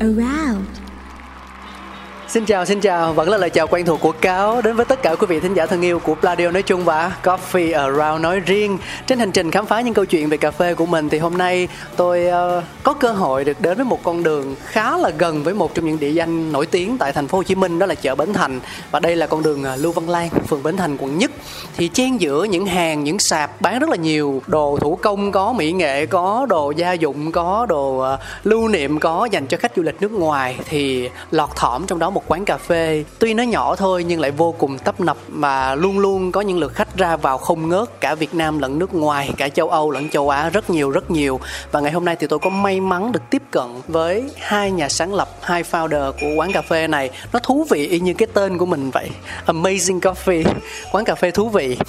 around Xin chào, xin chào, vẫn là lời chào quen thuộc của Cáo đến với tất cả quý vị thính giả thân yêu của Pladio nói chung và Coffee Around nói riêng. Trên hành trình khám phá những câu chuyện về cà phê của mình thì hôm nay tôi uh, có cơ hội được đến với một con đường khá là gần với một trong những địa danh nổi tiếng tại thành phố Hồ Chí Minh đó là chợ Bến Thành và đây là con đường ờ, Lưu Văn Lan, phường Bến Thành quận Nhất. Thì chen giữa những hàng, những sạp bán rất là nhiều đồ thủ công có, mỹ nghệ có, đồ gia dụng có, đồ uh, lưu niệm có dành cho khách du lịch nước ngoài thì lọt thỏm trong đó một quán cà phê. Tuy nó nhỏ thôi nhưng lại vô cùng tấp nập và luôn luôn có những lượt khách ra vào không ngớt cả Việt Nam lẫn nước ngoài cả châu Âu lẫn châu Á rất nhiều rất nhiều. Và ngày hôm nay thì tôi có may mắn được tiếp cận với hai nhà sáng lập hai founder của quán cà phê này. Nó thú vị y như cái tên của mình vậy. Amazing Coffee. Quán cà phê thú vị.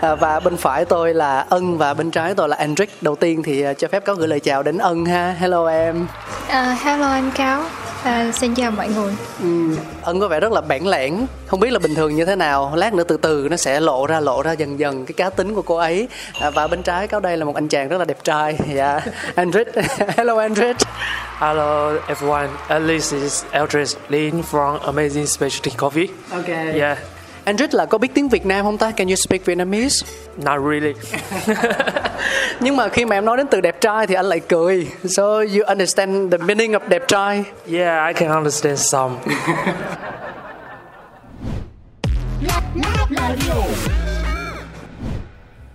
À, và bên phải tôi là Ân và bên trái tôi là Andrick đầu tiên thì à, cho phép có gửi lời chào đến Ân ha. Hello em. Uh, hello anh Cáo, à, xin chào mọi người. Ừ, ân có vẻ rất là bản lẻn không biết là bình thường như thế nào. Lát nữa từ từ nó sẽ lộ ra lộ ra dần dần cái cá tính của cô ấy. À, và bên trái cáo đây là một anh chàng rất là đẹp trai. Dạ. Andrit. Hello Andrit. Hello everyone, uh, this is Eldridge Lin from Amazing Specialty Coffee. ok. Yeah, Andrit là có biết tiếng Việt Nam không ta can you speak Vietnamese not really. nhưng mà khi mà em nói đến từ đẹp trai thì anh lại cười so you understand the meaning of đẹp trai Yeah, I can understand some.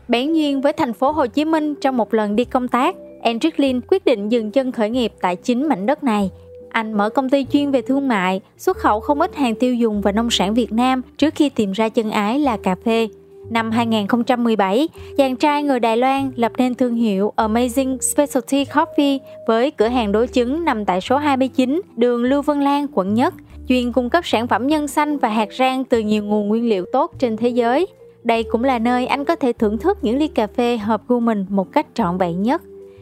Bén duyên với thành phố Hồ Chí Minh trong một lần đi công tác, Andrick Lin quyết định dừng chân khởi nghiệp tại chính mảnh đất này. Anh mở công ty chuyên về thương mại, xuất khẩu không ít hàng tiêu dùng và nông sản Việt Nam trước khi tìm ra chân ái là cà phê. Năm 2017, chàng trai người Đài Loan lập nên thương hiệu Amazing Specialty Coffee với cửa hàng đối chứng nằm tại số 29 đường Lưu Vân Lan, quận Nhất, chuyên cung cấp sản phẩm nhân xanh và hạt rang từ nhiều nguồn nguyên liệu tốt trên thế giới. Đây cũng là nơi anh có thể thưởng thức những ly cà phê hợp gu mình một cách trọn vẹn nhất.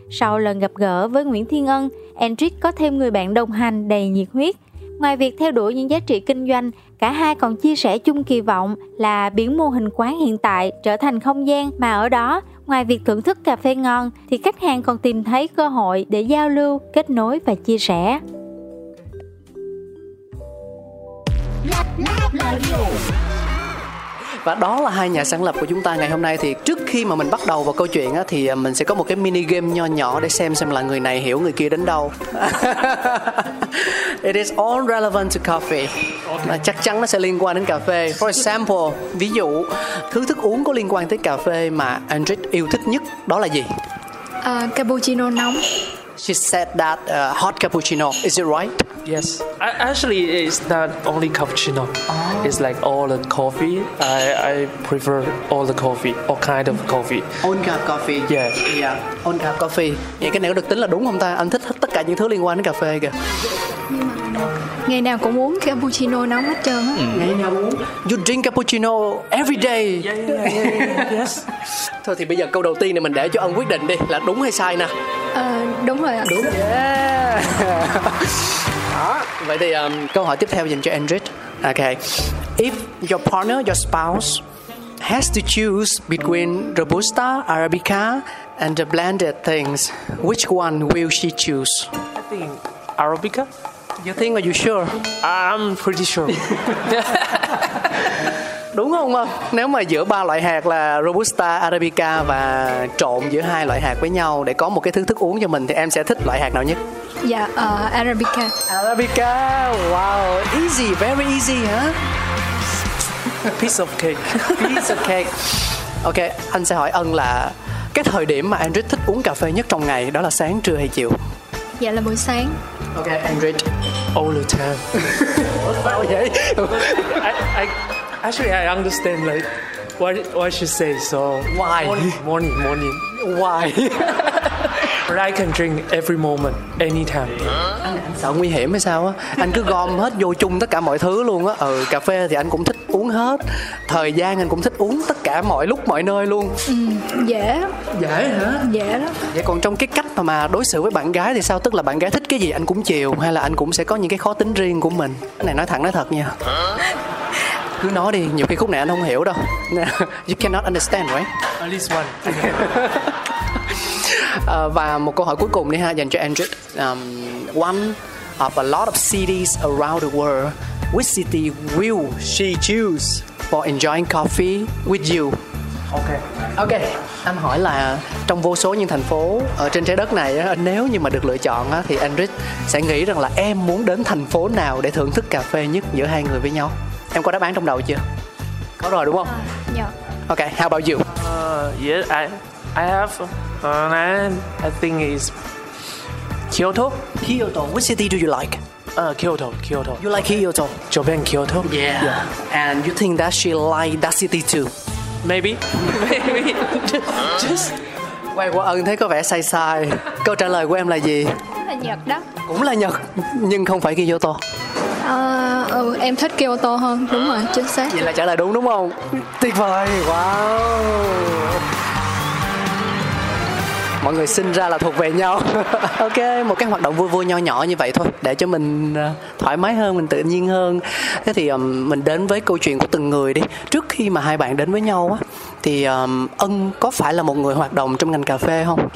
Sau lần gặp gỡ với Nguyễn Thiên Ân, Andrew có thêm người bạn đồng hành đầy nhiệt huyết. Ngoài việc theo đuổi những giá trị kinh doanh, cả hai còn chia sẻ chung kỳ vọng là biến mô hình quán hiện tại trở thành không gian mà ở đó, ngoài việc thưởng thức cà phê ngon thì khách hàng còn tìm thấy cơ hội để giao lưu, kết nối và chia sẻ và đó là hai nhà sáng lập của chúng ta ngày hôm nay. Thì trước khi mà mình bắt đầu vào câu chuyện á, thì à, mình sẽ có một cái mini game nho nhỏ để xem xem là người này hiểu người kia đến đâu. It is all relevant to coffee. Và chắc chắn nó sẽ liên quan đến cà phê. For example ví dụ thứ thức uống có liên quan tới cà phê mà Andrick yêu thích nhất đó là gì? Uh, cappuccino nóng she said that uh, hot cappuccino. Is it right? Yes, I, actually, it's not only cappuccino. It's like all the coffee. I, I prefer all the coffee, all kind of coffee. on cup coffee. Yeah. yeah. On cup coffee. Vậy cái này có được tính là đúng không ta? Anh thích tất cả những thứ liên quan đến cà phê kìa Ngày nào cũng uống cappuccino nóng hết trơn á. ngày nào uống you drink cappuccino every day Yeah, yeah, yeah, yeah, yes. thôi thì bây giờ câu đầu tiên này mình để cho ông quyết định đi là đúng hay sai nè À, đúng rồi ạ. đúng yeah. đó vậy thì um, câu hỏi tiếp theo dành cho Andrit ok if your partner your spouse has to choose between robusta arabica and the blended things which one will she choose I think Arabica. You think are you sure? I'm pretty sure. đúng không ân nếu mà giữa ba loại hạt là robusta arabica và trộn giữa hai loại hạt với nhau để có một cái thứ thức uống cho mình thì em sẽ thích loại hạt nào nhất? Dạ, ờ, Arabica. Arabica wow easy very easy hả? Piece of cake. piece of cake. Ok anh sẽ hỏi ân là cái thời điểm mà Andrew thích uống cà phê nhất trong ngày đó là sáng trưa hay chiều? Dạ là buổi sáng ok Andrew All the time. vậy I, I actually I understand like what what she says. So Why? morning, morning, morning. why But I can drink every moment, anytime. anh sợ nguy hiểm hay sao á anh cứ gom hết vô chung tất cả mọi thứ luôn á ừ cà phê thì anh cũng thích uống hết. Thời gian anh cũng thích uống tất cả mọi lúc mọi nơi luôn. Ừ, Dễ. Dễ hả? Dễ lắm vậy còn trong cái cách mà, mà đối xử với bạn gái thì sao? Tức là bạn gái thích cái gì anh cũng chiều hay là anh cũng sẽ có những cái khó tính riêng của mình? Cái này nói thẳng nói thật nha. Cứ nói đi nhiều khi khúc này anh không hiểu đâu. You cannot understand right? At least one. Ờ, và một câu hỏi cuối cùng đi ha dành cho Andrew. Um, one of a lot of cities around the world which city will she choose for enjoying coffee with you? Ok. Ok anh hỏi là trong vô số những thành phố ở trên trái đất này á, nếu như mà được lựa chọn á, thì Andrew sẽ nghĩ rằng là em muốn đến thành phố nào để thưởng thức cà phê nhất giữa hai người với nhau? Em có đáp án trong đầu chưa? Có rồi đúng không? Dạ. Ok how about you? Uh, yeah, I I have, uh, I think it's Kyoto. Kyoto which city do you like Uh, Kyoto, Kyoto. you like Kyoto Japan, Kyoto. Yeah. And you think that she like that city too? Maybe, maybe. Just quay qua ân thấy có vẻ sai sai. Câu trả lời của em là gì? là Nhật đó Cũng là Nhật nhưng không phải Kyoto. Ờ, ừ, Em thích Kyoto hơn Đúng rồi, chính xác Vậy là trả lời đúng đúng không? Tuyệt vời. Wow. Mọi người sinh ra là thuộc về nhau. ok, một cái hoạt động vui vui nho nhỏ như vậy thôi để cho mình ờ, thoải mái hơn, mình tự nhiên hơn. Thế thì ừm, mình đến với câu chuyện của từng người đi. Trước khi mà hai bạn đến với nhau á thì ừm, ân có phải là một người hoạt động trong ngành cà phê không?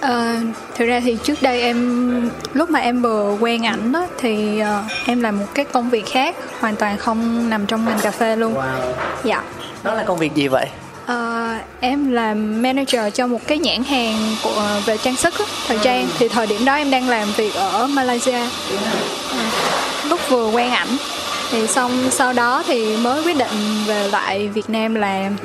Ờ, thực ra thì trước đây em lúc mà em vừa quen ảnh đó thì ờ, em làm một cái công việc khác hoàn toàn không nằm trong ngành cà phê luôn. Dạ. Đó là công việc gì vậy? Em làm manager cho một cái nhãn hàng của về trang sức thời trang thì thời điểm đó em đang làm việc ở Malaysia. Ờ, lúc vừa quen ảnh thì xong sau đó thì mới quyết định về lại Việt Nam làm.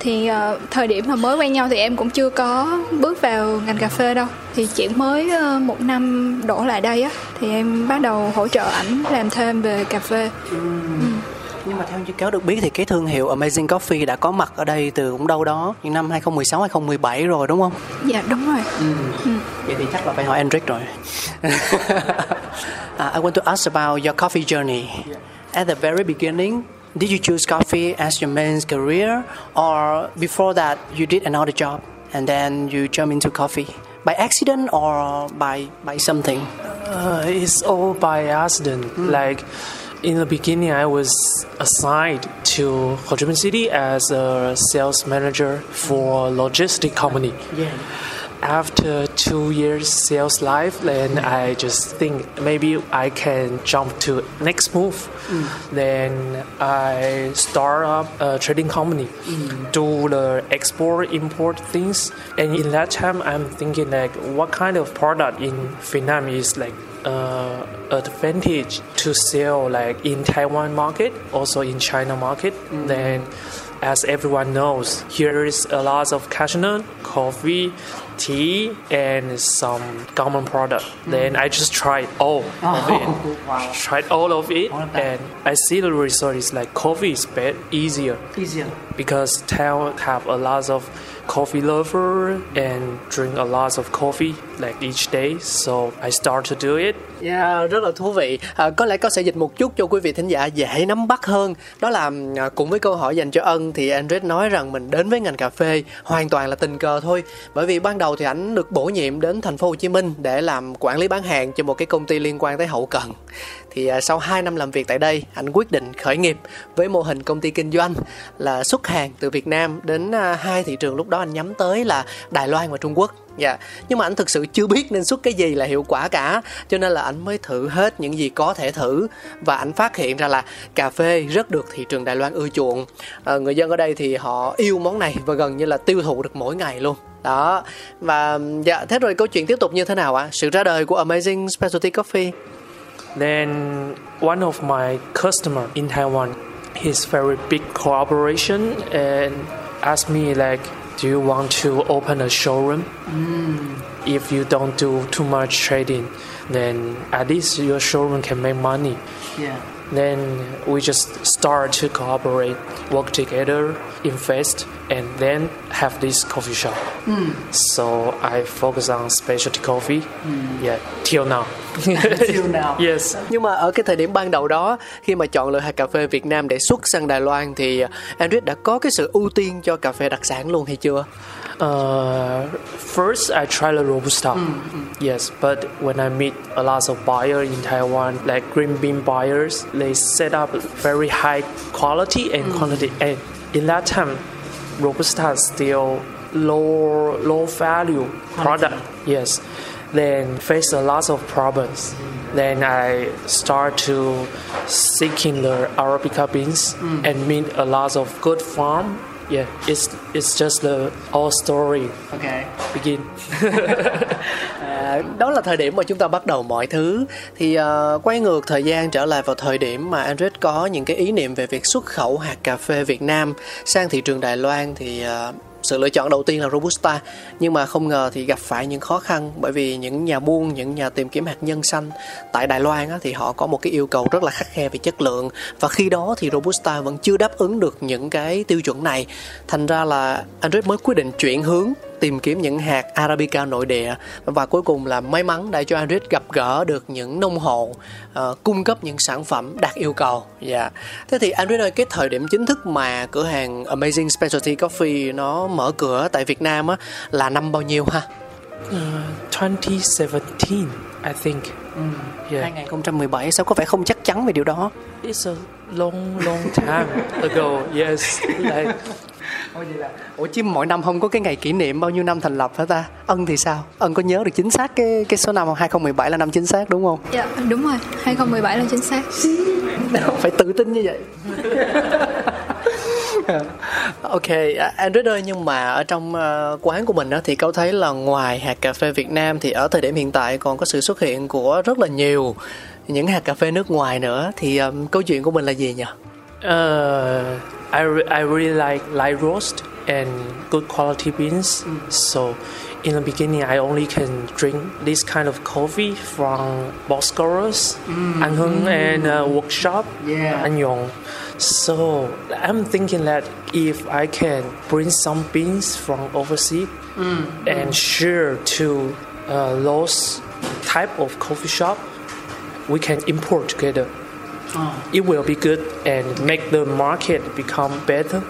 Thì ờ, thời điểm mà mới quen nhau thì em cũng chưa có bước vào ngành cà phê đâu. Thì chỉ mới ờ, một năm đổ lại đây á thì em bắt đầu hỗ trợ ảnh làm thêm về cà phê. Nhưng mà theo như cáo được biết thì cái thương hiệu Amazing Coffee đã có mặt ở đây từ cũng đâu đó những năm 2016 2017 rồi đúng không? Dạ đúng rồi. Vậy thì chắc là phải hỏi Hendrik rồi. uh, I want to ask about your coffee journey. At the very beginning, did you choose coffee as your main career, or before that you did another job and then you jump into coffee by accident or by by something? Uh, it's all by accident. Like in the beginning, I was assigned to Ho Chi Minh City as a sales manager for a logistic company. Yeah. After two years sales life, then I just think maybe I can jump to next move. Mm. Then I start up a trading company, mm. do the export import things. And in that time, I'm thinking like, what kind of product in Vietnam is like uh, advantage to sell like in Taiwan market, also in China market. Then, as everyone knows, here is a lot of cashew coffee, tea, and some common product. Then I just tried all of it. Tried all of it, All and I see the result is like coffee is better, easier Easier. because Taiwan have a lot of coffee lover and drink a lot of coffee like each day. So I start to do it. Yeah, rất là thú vị. À, có lẽ có sẽ dịch một chút cho quý vị thính giả dễ nắm bắt hơn. Đó là à, cùng với câu hỏi dành cho Ân thì Andres nói rằng mình đến với ngành cà phê hoàn toàn là tình cờ thôi. Bởi vì ban đầu thì ảnh được bổ nhiệm đến thành phố Hồ Chí Minh để làm quản lý bán hàng cho một cái công ty liên quan tới hậu cần. Thì à, sau 2 năm làm việc tại đây, anh quyết định khởi nghiệp với mô hình công ty kinh doanh là xuất hàng từ Việt Nam đến à, hai thị trường lúc đó anh nhắm tới là Đài Loan và Trung Quốc. Dạ, nhưng mà anh thực sự chưa biết nên xuất cái gì là hiệu quả cả, cho nên là anh mới thử hết những gì có thể thử và anh phát hiện ra là cà phê rất được thị trường Đài Loan ưa chuộng. À, người dân ở đây thì họ yêu món này và gần như là tiêu thụ được mỗi ngày luôn đó và dạ thế rồi câu chuyện tiếp tục như thế nào ạ sự ra đời của Amazing Specialty Coffee Then one of my customer in Taiwan, he's very big corporation and asked me like, do you want to open a showroom? If you don't do too much trading, then at least your showroom can make money. yeah. Then we just start to cooperate, work together, invest, and then have this coffee shop. So I focus on specialty coffee, yeah, till now. Till now. yes. Nhưng mà ở cái thời điểm ban đầu đó khi mà chọn lựa hạt cà phê Việt Nam để xuất sang Đài Loan thì Andrew đã có cái sự ưu tiên cho cà phê đặc sản luôn hay chưa? Uh, first, I tried the robusta. Mm, mm. Yes, but when I meet a lot of buyers in Taiwan, like green bean buyers, they set up very high quality and mm. quantity. And in that time, robusta is still low low value product. Yes, then face a lot of problems. Then I start to seeking the Arabica beans and meet a lot of good farm. Yeah, it's it's just the all story Okay. begin. À, đó là thời điểm mà chúng ta bắt đầu mọi thứ thì ờ, quay ngược thời gian trở lại vào thời điểm mà Andrew có những cái ý niệm về việc xuất khẩu hạt cà phê Việt Nam sang thị trường Đài Loan thì ờ, sự lựa chọn đầu tiên là Robusta. Nhưng mà không ngờ thì gặp phải những khó khăn bởi vì những nhà buôn những nhà tìm kiếm hạt nhân xanh tại Đài Loan á, thì họ có một cái yêu cầu rất là khắt khe về chất lượng. Và khi đó thì Robusta vẫn chưa đáp ứng được những cái tiêu chuẩn này. Thành ra là Andrew mới quyết định chuyển hướng tìm kiếm những hạt Arabica nội địa và cuối cùng là may mắn đã cho Andrew gặp gỡ được những nông hộ ờ, cung cấp những sản phẩm đạt yêu cầu. Dạ. Thế thì Andrew ơi, cái thời điểm chính thức mà cửa hàng Amazing Specialty Coffee nó mở cửa tại Việt Nam á là năm bao nhiêu ha? Uh, 2017, I think. Yeah, 2017 sao có vẻ không chắc chắn về điều đó? it's a long, long time ago. Yes, like Ủa chứ mỗi năm không có cái ngày kỷ niệm bao nhiêu năm thành lập hả ta? Ân thì sao? Ân có nhớ được chính xác cái cái số năm không? 2017 là năm chính xác đúng không? Dạ, đúng rồi, 2017 là chính xác. phải tự tin như vậy ok à, Andrew ơi nhưng mà ở trong ờ, quán của mình đó thì câu thấy là ngoài hạt cà phê Việt Nam thì ở thời điểm hiện tại còn có sự xuất hiện của rất là nhiều những hạt cà phê nước ngoài nữa thì ờm, câu chuyện của mình là gì nhỉ? Uh, I, re- I really like light roast and good quality beans. So, in the beginning, I only can drink this kind of coffee from Boscoros, Hưng, and uh, workshop Yeah. Anh Yong. So, I'm thinking that if I can bring some beans from overseas and share to uh, those type of coffee shop, we can import together it will be good and make the market become better.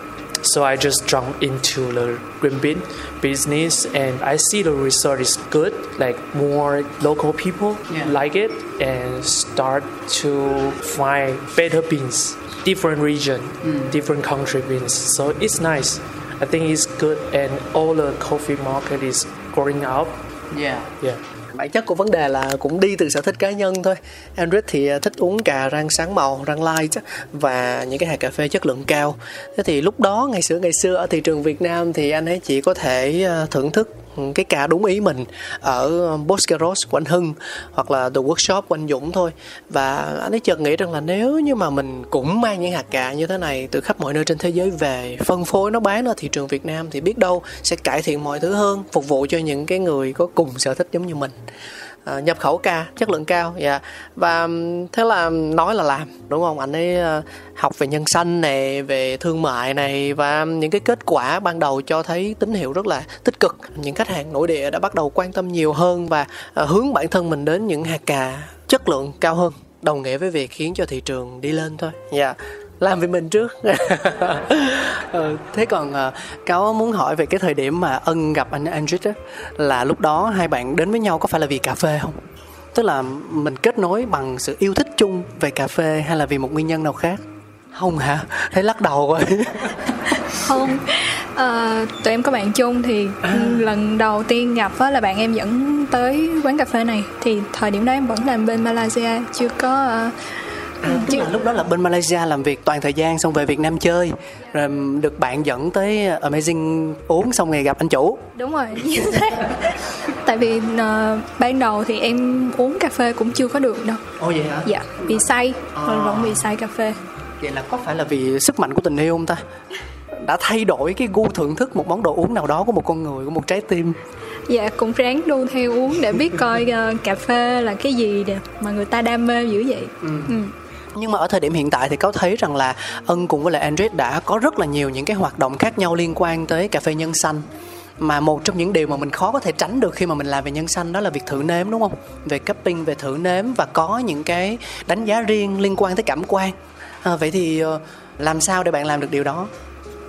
So I just jump into the green bean business and I see the result is good. Like more local people Yeah. like it and start to find better beans, different region, hmm. different country beans. So it's nice. I think it's good and all the coffee market is growing up. Yeah. Yeah. Bản chất của vấn đề là cũng đi từ sở thích cá nhân thôi. Andrew thì à, thích uống cà rang sáng màu, rang light và những cái hạt cà phê chất lượng cao. Thế thì lúc đó, ngày xưa ngày xưa ở thị trường Việt Nam thì anh ấy chỉ có thể à, thưởng thức cái cà đúng ý mình ở Boscaros của anh Hưng hoặc là The Workshop của anh Dũng thôi. Và anh ấy chợt nghĩ rằng là nếu như mà mình cũng mang những hạt cà như thế này từ khắp mọi nơi trên thế giới về phân phối nó bán ở thị trường Việt Nam thì biết đâu sẽ cải thiện mọi thứ hơn, phục vụ cho những cái người có cùng sở thích giống như mình. Ờ, nhập khẩu ca, chất lượng cao dạ. Và thế là nói là làm, đúng không? Anh ấy ờ, học về nhân sanh này về thương mại này và những cái kết quả ban đầu cho thấy tín hiệu rất là tích cực. Những khách hàng nội địa đã bắt đầu quan tâm nhiều hơn và ờ, hướng bản thân mình đến những hạt cà chất lượng cao hơn. Đồng nghĩa với việc khiến cho thị trường đi lên thôi. Dạ làm vì mình trước. ừ, thế còn uh, cáo muốn hỏi về cái thời điểm mà ân gặp anh Andrew á là lúc đó hai bạn đến với nhau có phải là vì cà phê không? Tức là mình kết nối bằng sự yêu thích chung về cà phê hay là vì một nguyên nhân nào khác? Không hả? Thấy lắc đầu rồi. Không. À, tụi em có bạn chung thì à. lần đầu tiên gặp là bạn em dẫn tới quán cà phê này. Thì thời điểm đó em vẫn làm bên Malaysia chưa có uh, À, tức là lúc đó là bên Malaysia làm việc toàn thời gian xong về Việt Nam chơi rồi được bạn dẫn tới Amazing uống xong ngày gặp anh chủ. Đúng rồi. Như thế tại vì uh, ban đầu thì em uống cà phê cũng chưa có được đâu. Ồ vậy hả? Dạ bị say à. vẫn bị say cà phê. Vậy là có phải là vì sức mạnh của tình yêu không ta? Đã thay đổi cái gu thưởng thức một món đồ uống nào đó của một con người của một trái tim. Dạ cũng ráng đu theo uống để biết coi uh, cà phê là cái gì mà người ta đam mê dữ vậy. Ừ. Ừ nhưng mà ở thời điểm hiện tại thì có thấy rằng là ân cùng với lại Android đã có rất là nhiều những cái hoạt động khác nhau liên quan tới cà phê nhân xanh mà một trong những điều mà mình khó có thể tránh được khi mà mình làm về nhân xanh đó là việc thử nếm đúng không? Về cupping về thử nếm và có những cái đánh giá riêng liên quan tới cảm quan. À, vậy thì ờ, làm sao để bạn làm được điều đó?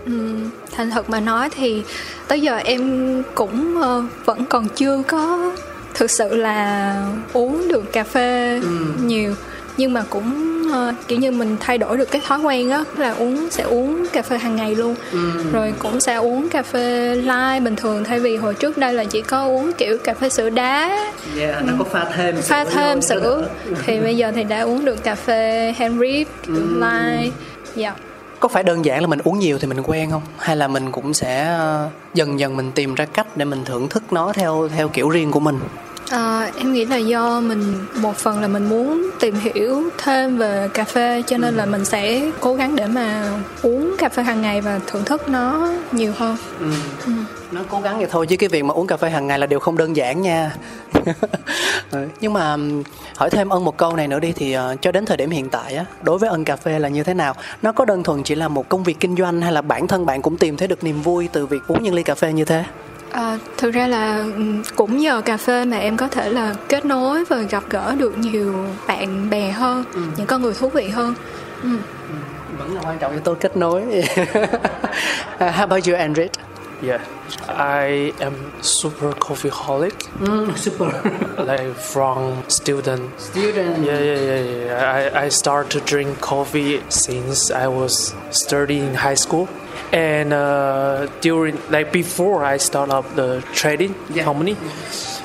Ừ, thành thật mà nói thì tới giờ em cũng uh, vẫn còn chưa có thực sự là uống được cà phê ừ. nhiều nhưng mà cũng uh, kiểu như mình thay đổi được cái thói quen á là uống sẽ uống cà phê hàng ngày luôn. Ừ. rồi cũng sẽ uống cà phê light bình thường thay vì hồi trước đây là chỉ có uống kiểu cà phê sữa đá. Yeah, nó có pha thêm pha thêm sữa. Thì bây giờ thì đã uống được cà phê hand drip ừ. light. Dạ. Yeah có phải đơn giản là mình uống nhiều thì mình quen không? Hay là mình cũng sẽ ờ, dần dần mình tìm ra cách để mình thưởng thức nó theo theo kiểu riêng của mình À, em nghĩ là do mình một phần là mình muốn tìm hiểu thêm về cà phê cho nên ừ. là mình sẽ cố gắng để mà uống cà phê hàng ngày và thưởng thức nó nhiều hơn. Ừ. Ừ. Nó cố gắng vậy thôi chứ cái việc mà uống cà phê hàng ngày là điều không đơn giản nha. Nhưng mà hỏi thêm ân một câu này nữa đi thì uh, cho đến thời điểm hiện tại á đối với ân cà phê là như thế nào nó có đơn thuần chỉ là một công việc kinh doanh hay là bản thân bạn cũng tìm thấy được niềm vui từ việc uống những ly cà phê như thế À, thực ra là cũng nhờ cà phê mà em có thể là kết nối và gặp gỡ được nhiều bạn bè hơn, ừ. những con người thú vị hơn. Ừ. ừ vẫn là quan trọng yếu tố kết nối. how about you, Andrew? Yeah, I am super coffeeholic. Mm, super. like from student. Student. Yeah, yeah, yeah, yeah. I I start to drink coffee since I was studying in high school and uh, during like before I start up the trading yeah. company,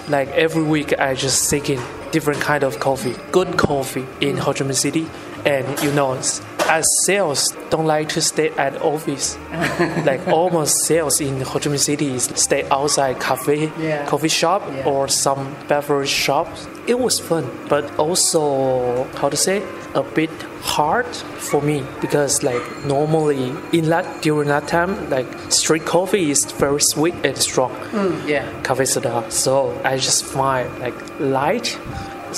like every week I just seeking different kind of coffee, good coffee in Ho Chi Minh City, and you know, as sales don't like to stay at office, like almost sales in Ho Chi Minh City is stay outside cafe, yeah. coffee shop yeah. or some beverage shops. It was fun, but also how to say a bit hard for me because like normally in that during that time like street coffee is very sweet and strong mm, yeah cafe soda so i just find like light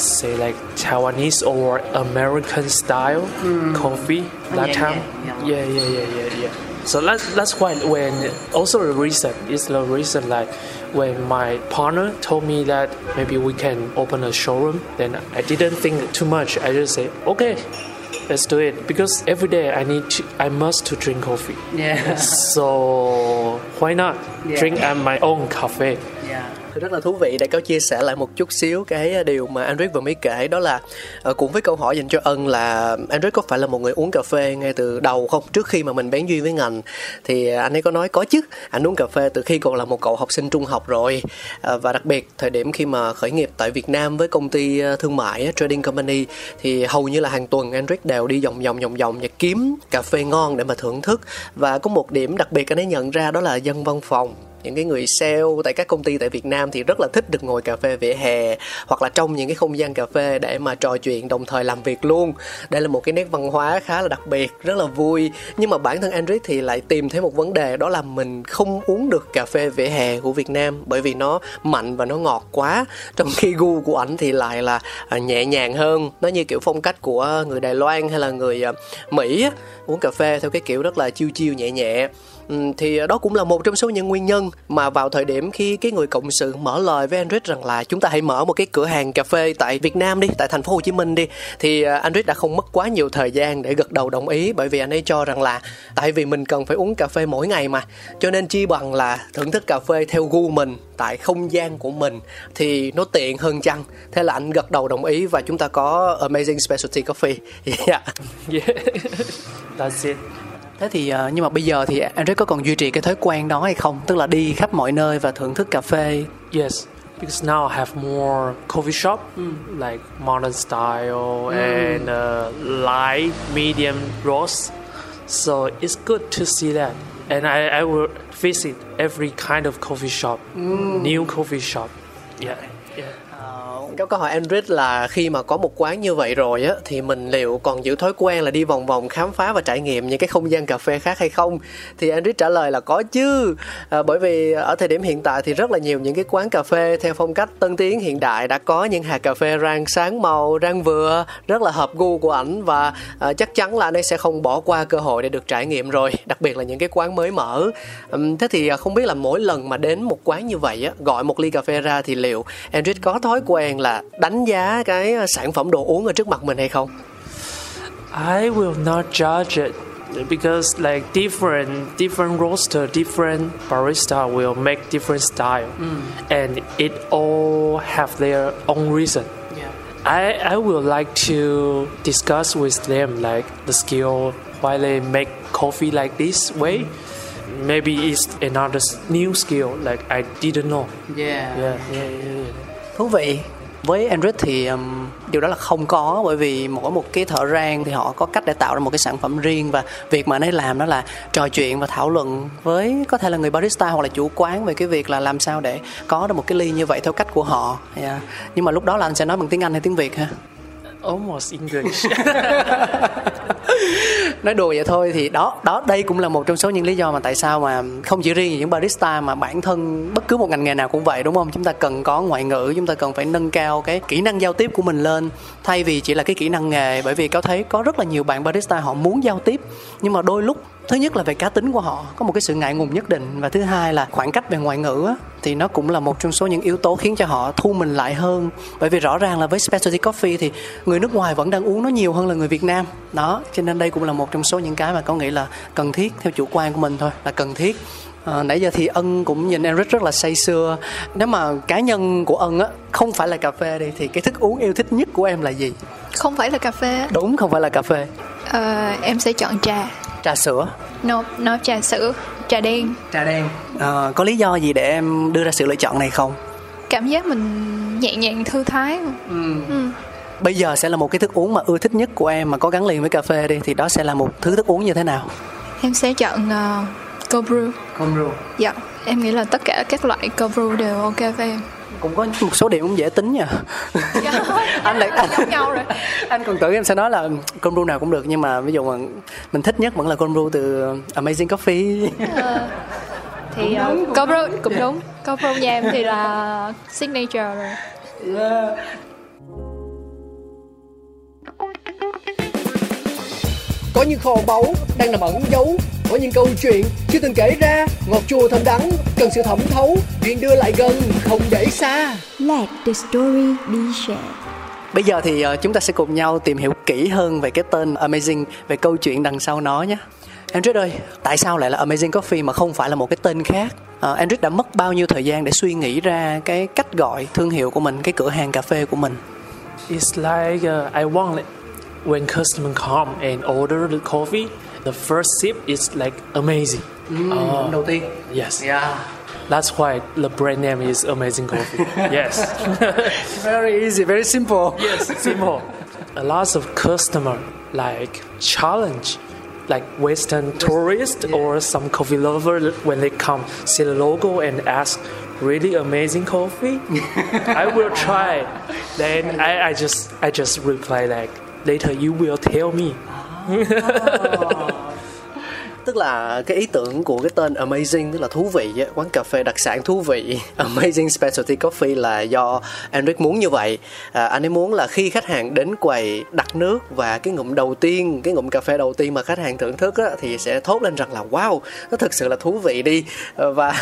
say like taiwanese or american style mm. coffee that yeah, time yeah yeah. yeah yeah yeah yeah yeah so that's that's why when also the reason is the reason like when my partner told me that maybe we can open a showroom, then I didn't think too much. I just say, okay, let's do it because every day I need to, I must to drink coffee. Yeah. so why not drink at my own cafe? Yeah. Rất là thú vị để có chia sẻ lại một chút xíu cái điều mà Andrew vừa mới kể, đó là ờ, cũng với câu hỏi dành cho ân là Andrew có phải là một người uống cà phê ngay từ đầu không? Trước khi mà mình bén duyên với ngành thì anh ấy có nói có chứ. Anh uống cà phê từ khi còn là một cậu học sinh trung học rồi. Ờ, và đặc biệt thời điểm khi mà khởi nghiệp tại Việt Nam với công ty ờ, thương mại trading company thì hầu như là hàng tuần Andrew đều đi vòng vòng vòng vòng và kiếm cà phê ngon để mà thưởng thức. Và có một điểm đặc biệt anh ấy nhận ra đó là dân văn phòng những cái người sale tại các công ty tại Việt Nam thì rất là thích được ngồi cà phê vỉa hè hoặc là trong những cái không gian cà phê để mà trò chuyện, đồng thời làm việc luôn. Đây là một cái nét văn hóa khá là đặc biệt, rất là vui. Nhưng mà bản thân Andrew thì lại tìm thấy một vấn đề, đó là mình không uống được cà phê vỉa hè của Việt Nam bởi vì nó mạnh và nó ngọt quá. Trong khi gu của ảnh thì lại là à, nhẹ nhàng hơn. Nó như kiểu phong cách của người Đài Loan hay là người à, Mỹ uống cà phê theo cái kiểu rất là chiêu chiêu nhẹ nhẹ. Ừ, thì đó cũng là một trong số những nguyên nhân mà vào thời điểm khi cái người cộng sự mở lời với Android rằng là chúng ta hãy mở một cái cửa hàng cà phê tại Việt Nam đi, tại thành phố Hồ Chí Minh đi thì à, Android đã không mất quá nhiều thời gian để gật đầu đồng ý bởi vì anh ấy cho rằng là tại vì mình cần phải uống cà phê mỗi ngày mà cho nên chi bằng là thưởng thức cà phê theo gu mình tại không gian của mình thì nó tiện hơn chăng thế là anh gật đầu đồng ý và chúng ta có amazing specialty coffee yeah. Yeah, that's it thế thì ờ, nhưng mà bây giờ thì Android có còn duy trì cái thói quen đó hay không tức là đi khắp mọi nơi và thưởng thức cà phê Yes, because now I have more coffee shop like modern style and uh, light, medium roast. So it's good to see that. And I, I will visit every kind of coffee shop, new coffee shop. Yeah, yeah. Có câu hỏi Android là khi mà có một quán như vậy rồi á thì mình liệu còn giữ thói quen là đi vòng vòng khám phá và trải nghiệm những cái không gian cà phê khác hay không? Thì Android trả lời là có chứ. À, bởi vì ở thời điểm hiện tại thì rất là nhiều những cái quán cà phê theo phong cách tân tiến hiện đại đã có những hạt cà phê rang sáng màu, rang vừa, rất là hợp gu của ảnh và à, chắc chắn là anh ấy sẽ không bỏ qua cơ hội để được trải nghiệm rồi, đặc biệt là những cái quán mới mở. À, thế thì à, không biết là mỗi lần mà đến một quán như vậy á, gọi một ly cà phê ra thì liệu Android có thói quen là đánh giá cái à, sản phẩm đồ uống ở trước mặt mình hay không? I will not judge it because like different different roaster, different barista will make different style, and it all have their own reason. I, I would like to discuss with them like the skill why they make coffee like this way. Maybe it's another new skill like I didn't know. Yeah. Yeah, yeah, yeah. yeah. Thú vị. Với Android thì um, điều đó là không có bởi vì mỗi một cái thợ rang thì họ có cách để tạo ra một cái sản phẩm riêng và việc mà anh ấy làm đó là trò chuyện và thảo luận với có thể là người barista hoặc là chủ quán về cái việc là làm sao để có được một cái ly như vậy theo cách của họ. Yeah. Nhưng mà lúc đó là anh sẽ nói bằng tiếng Anh hay tiếng Việt ha? Almost English. nói đùa vậy thôi thì đó đó, đây cũng là một trong số những lý do mà tại sao mà không chỉ riêng những barista mà bản thân bất cứ một ngành nghề nào cũng vậy, đúng không? Chúng ta cần có ngoại ngữ, chúng ta cần phải nâng cao cái kỹ năng giao tiếp của mình lên. Thay vì chỉ là cái kỹ năng nghề, bởi vì cáo thấy có rất là nhiều bạn barista họ muốn giao tiếp, nhưng mà đôi lúc thứ nhất là về cá tính của họ có một cái sự ngại ngùng nhất định. Và thứ hai là khoảng cách về ngoại ngữ á, thì nó cũng là một trong số những yếu tố khiến cho họ thu mình lại hơn. Bởi vì rõ ràng là với specialty coffee thì người nước ngoài vẫn đang uống nó nhiều hơn là người Việt Nam. Đó cho nên đây cũng là một trong số những cái mà có nghĩ là cần thiết theo chủ quan của mình thôi là cần thiết. À, nãy giờ thì ân cũng nhìn Enric rất là say sưa. Nếu mà cá nhân của ân á không phải là cà phê đi thì cái thức uống yêu thích nhất của em là gì? Không phải là cà phê. đúng không phải là cà phê. Ờ, em sẽ chọn trà. Trà sữa No, no trà sữa, trà đen. trà đen à, có lý do gì để em đưa ra sự lựa chọn này không Cảm giác mình nhẹ nhàng thư thái. Ừ. bây giờ sẽ là một cái thức uống mà ưa thích nhất của em mà có gắn liền với cà phê đi thì đó sẽ là một thứ thức uống như thế nào Em sẽ chọn uh, cold brew. cold brew Dạ, em nghĩ là tất cả các loại cold brew đều ok với em. Cũng có một số điểm cũng dễ tính nha anh lại anh, Giống nhau rồi. anh còn tưởng em sẽ nói là cold brew nào cũng được nhưng mà ví dụ mà mình thích nhất vẫn là cold brew từ Amazing Coffee Thì uh, cold brew cũng đúng. Cold brew nhà em thì là signature rồi. Có những kho báu đang nằm ẩn giấu Có những câu chuyện chưa từng kể ra Ngọt chua thơm đắng Cần sự thẩm thấu Chuyện đưa lại gần Không để xa Let the story be shared. Bây giờ thì ờ, chúng ta sẽ cùng nhau tìm hiểu kỹ hơn về cái tên Amazing, về câu chuyện đằng sau nó nhé. Andrew ơi, tại sao lại là Amazing Coffee mà không phải là một cái tên khác? Uh, Andrew đã mất bao nhiêu thời gian để suy nghĩ ra cái cách gọi thương hiệu của mình, cái cửa hàng cà phê của mình? It's like uh, I want it. When customer come and order the coffee, the first sip is like amazing. Oh, đầu tiên. yes, Yeah. that's why the brand name is Amazing Coffee. yes, Very easy, very simple. yes, simple. A lot of customer like challenge, like Western tourist or some coffee lover when they come see the logo and ask, "Really amazing coffee?" I will try. Then I, I just I just reply like, "Later you will tell me." Ah. Tức là cái ý tưởng của cái tên amazing tức là thú vị quán cà phê đặc sản thú vị. Amazing specialty coffee là do Enric muốn như vậy. À, anh ấy muốn là khi khách hàng đến quầy đặt nước và cái ngụm đầu tiên cái ngụm cà phê đầu tiên mà khách hàng thưởng thức á, thì sẽ thốt lên rằng là wow nó thực sự là thú vị đi. À, và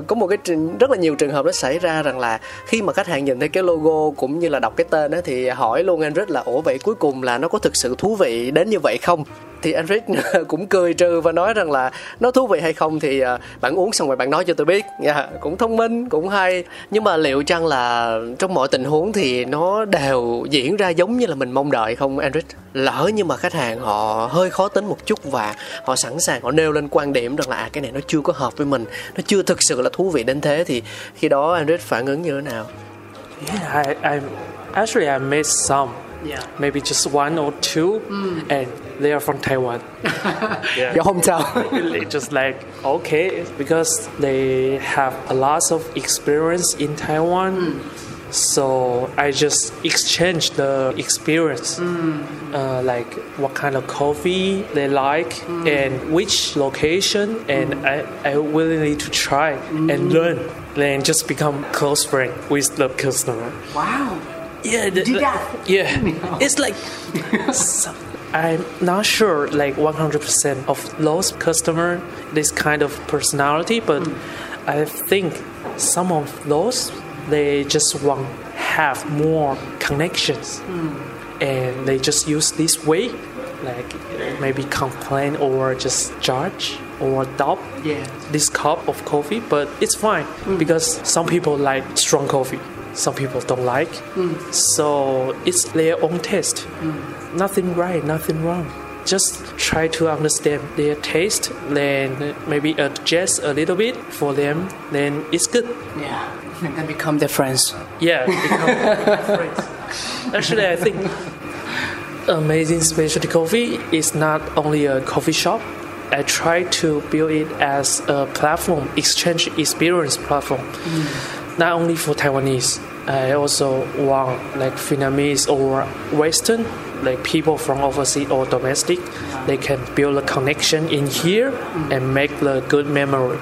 có một cái rất là nhiều trường hợp nó xảy ra rằng là khi mà khách hàng nhìn thấy cái logo cũng như là đọc cái tên á thì hỏi luôn Enric là ủa vậy cuối cùng là nó có thực sự thú vị đến như vậy không? Thì anh Rick cũng cười trừ và nói rằng là nó thú vị hay không thì à, bạn uống xong rồi bạn nói cho tôi biết. Yeah, cũng thông minh cũng hay. Nhưng mà liệu chăng là trong mọi tình huống thì nó đều diễn ra giống như là mình mong đợi không Enric lỡ nhưng mà khách hàng họ hơi khó tính một chút và họ sẵn sàng họ nêu lên quan điểm rằng là à, cái này nó chưa có hợp với mình nó chưa thực sự là thú vị đến thế thì khi đó Enric phản ứng như thế nào? Yeah, I, I actually I made some. Yeah. maybe just one or two, mm. and they are from Taiwan. yeah. Your hometown. just like okay, because they have a lot of experience in Taiwan. Mm. So I just exchange the experience, mm. uh, like what kind of coffee they like mm. and which location, and mm. I I willingly to try and mm. learn, then just become close friend with the customer. Wow yeah, the, yeah. No. It's like I'm not sure, like 100% of those customer this kind of personality, but mm. I think some of those they just want have more connections, mm. and they just use this way, like maybe complain or just judge or doubt yeah. this cup of coffee. But it's fine mm. because some people like strong coffee some people don't like. Mm. So it's their own taste. Mm. Nothing right, nothing wrong. Just try to understand their taste, then maybe adjust a little bit for them, then it's good. Yeah, and then become their friends. Yeah, become friends. Actually, I think Amazing Specialty Coffee is not only a coffee shop. I try to build it as a platform, exchange experience platform. Mm not only for Taiwanese. I also want like Vietnamese or Western, like people from overseas or domestic, they can build a connection in here and make the good memory.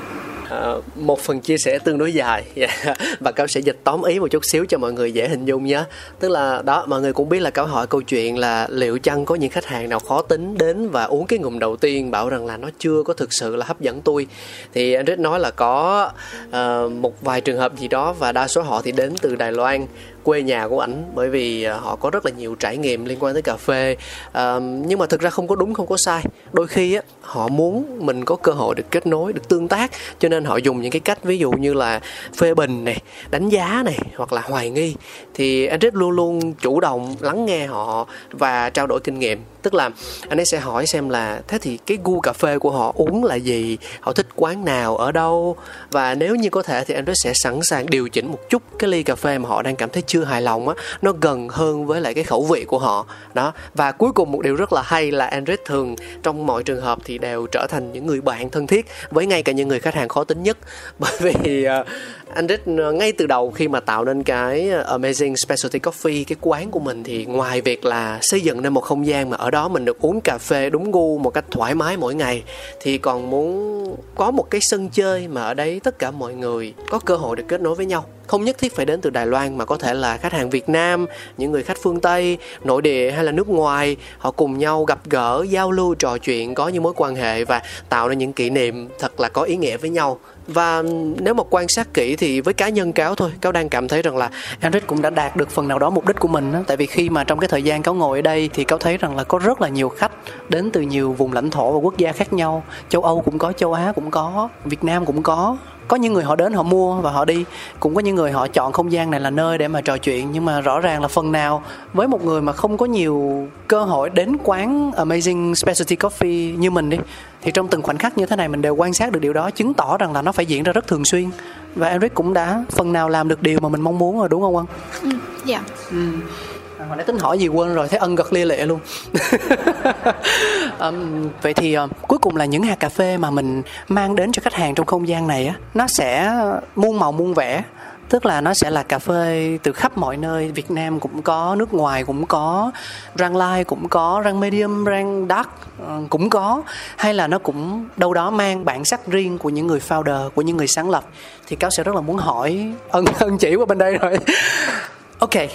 Uh, một phần chia sẻ tương đối dài. Và cáo sẽ dịch tóm ý một chút xíu cho mọi người dễ hình dung nhé. Tức là đó mọi người cũng biết là cáo hỏi câu chuyện là liệu chăng có những khách hàng nào khó tính đến và uống cái ngụm đầu tiên bảo rằng là nó chưa có thực sự là hấp dẫn tôi. Thì anh rất nói là có uh, một vài trường hợp gì đó và đa số họ thì đến từ Đài Loan quê nhà của ảnh bởi vì à, họ có rất là nhiều trải nghiệm liên quan tới cà phê. À, nhưng mà thực ra không có đúng không có sai. Đôi khi á họ muốn mình có cơ hội được kết nối được tương tác cho nên họ dùng những cái cách ví dụ như là phê bình này đánh giá này hoặc là hoài nghi. Thì Andrew luôn luôn chủ động lắng nghe họ và trao đổi kinh nghiệm tức là anh ấy sẽ hỏi xem là thế thì cái gu cà phê của họ uống là gì? Họ thích quán nào ở đâu? Và nếu như có thể thì anh ấy sẽ sẵn sàng điều chỉnh một chút cái ly cà phê mà họ đang cảm thấy chưa hài lòng á nó gần hơn với lại cái khẩu vị của họ. Đó. Và cuối cùng một điều rất là hay là Android thường trong mọi trường hợp thì đều trở thành những người bạn thân thiết với ngay cả những người khách hàng khó tính nhất. Bởi vì ờ, uh, Android ờ, ngay từ đầu khi mà tạo nên cái ờ, Amazing Specialty Coffee cái quán của mình thì ngoài việc là xây dựng nên một không gian mà ở đó mình được uống cà phê đúng gu một cách thoải mái mỗi ngày. Thì còn muốn có một cái sân chơi mà ở đấy tất cả mọi người có cơ hội được kết nối với nhau. Không nhất thiết phải đến từ Đài Loan mà có thể là khách hàng Việt Nam, những người khách phương Tây, nội địa hay là nước ngoài, họ cùng nhau gặp gỡ, giao lưu, trò chuyện, có những mối quan hệ và tạo ra những kỷ niệm thật là có ý nghĩa với nhau và nếu mà quan sát kỹ thì với cá nhân cáo thôi, cáo đang cảm thấy rằng là Enric cũng đã đạt được phần nào đó mục đích của mình đó. tại vì khi mà trong cái thời gian cáo ngồi ở đây thì cáo thấy rằng là có rất là nhiều khách đến từ nhiều vùng lãnh thổ và quốc gia khác nhau. Châu âu cũng có, châu á cũng có, việt nam cũng có. Có những người họ đến họ mua và họ đi. Cũng có những người họ chọn không gian này là nơi để mà trò chuyện. Nhưng mà rõ ràng là phần nào với một người mà không có nhiều cơ hội đến quán amazing specialty coffee như mình đi thì trong từng khoảnh khắc như thế này mình đều quan sát được điều đó chứng tỏ rằng là nó phải diễn ra rất thường xuyên và Eric cũng đã phần nào làm được điều mà mình mong muốn rồi đúng không Quân? Ừ, dạ. Ừ à, hồi nãy tính hỏi gì quên rồi thấy ân gật lia lệ luôn um, vậy thì uh, cuối cùng là những hạt cà phê mà mình mang đến cho khách hàng trong không gian này á nó sẽ muôn màu muôn vẻ tức là nó sẽ là cà phê từ khắp mọi nơi. Việt Nam cũng có, nước ngoài cũng có, rang light cũng có, rang medium, rang dark ờ, cũng có. Hay là nó cũng đâu đó mang bản sắc riêng của những người founder, của những người sáng lập. Thì cáo sẽ rất là muốn hỏi ân ân chỉ qua bên đây rồi. Ok. Yeah.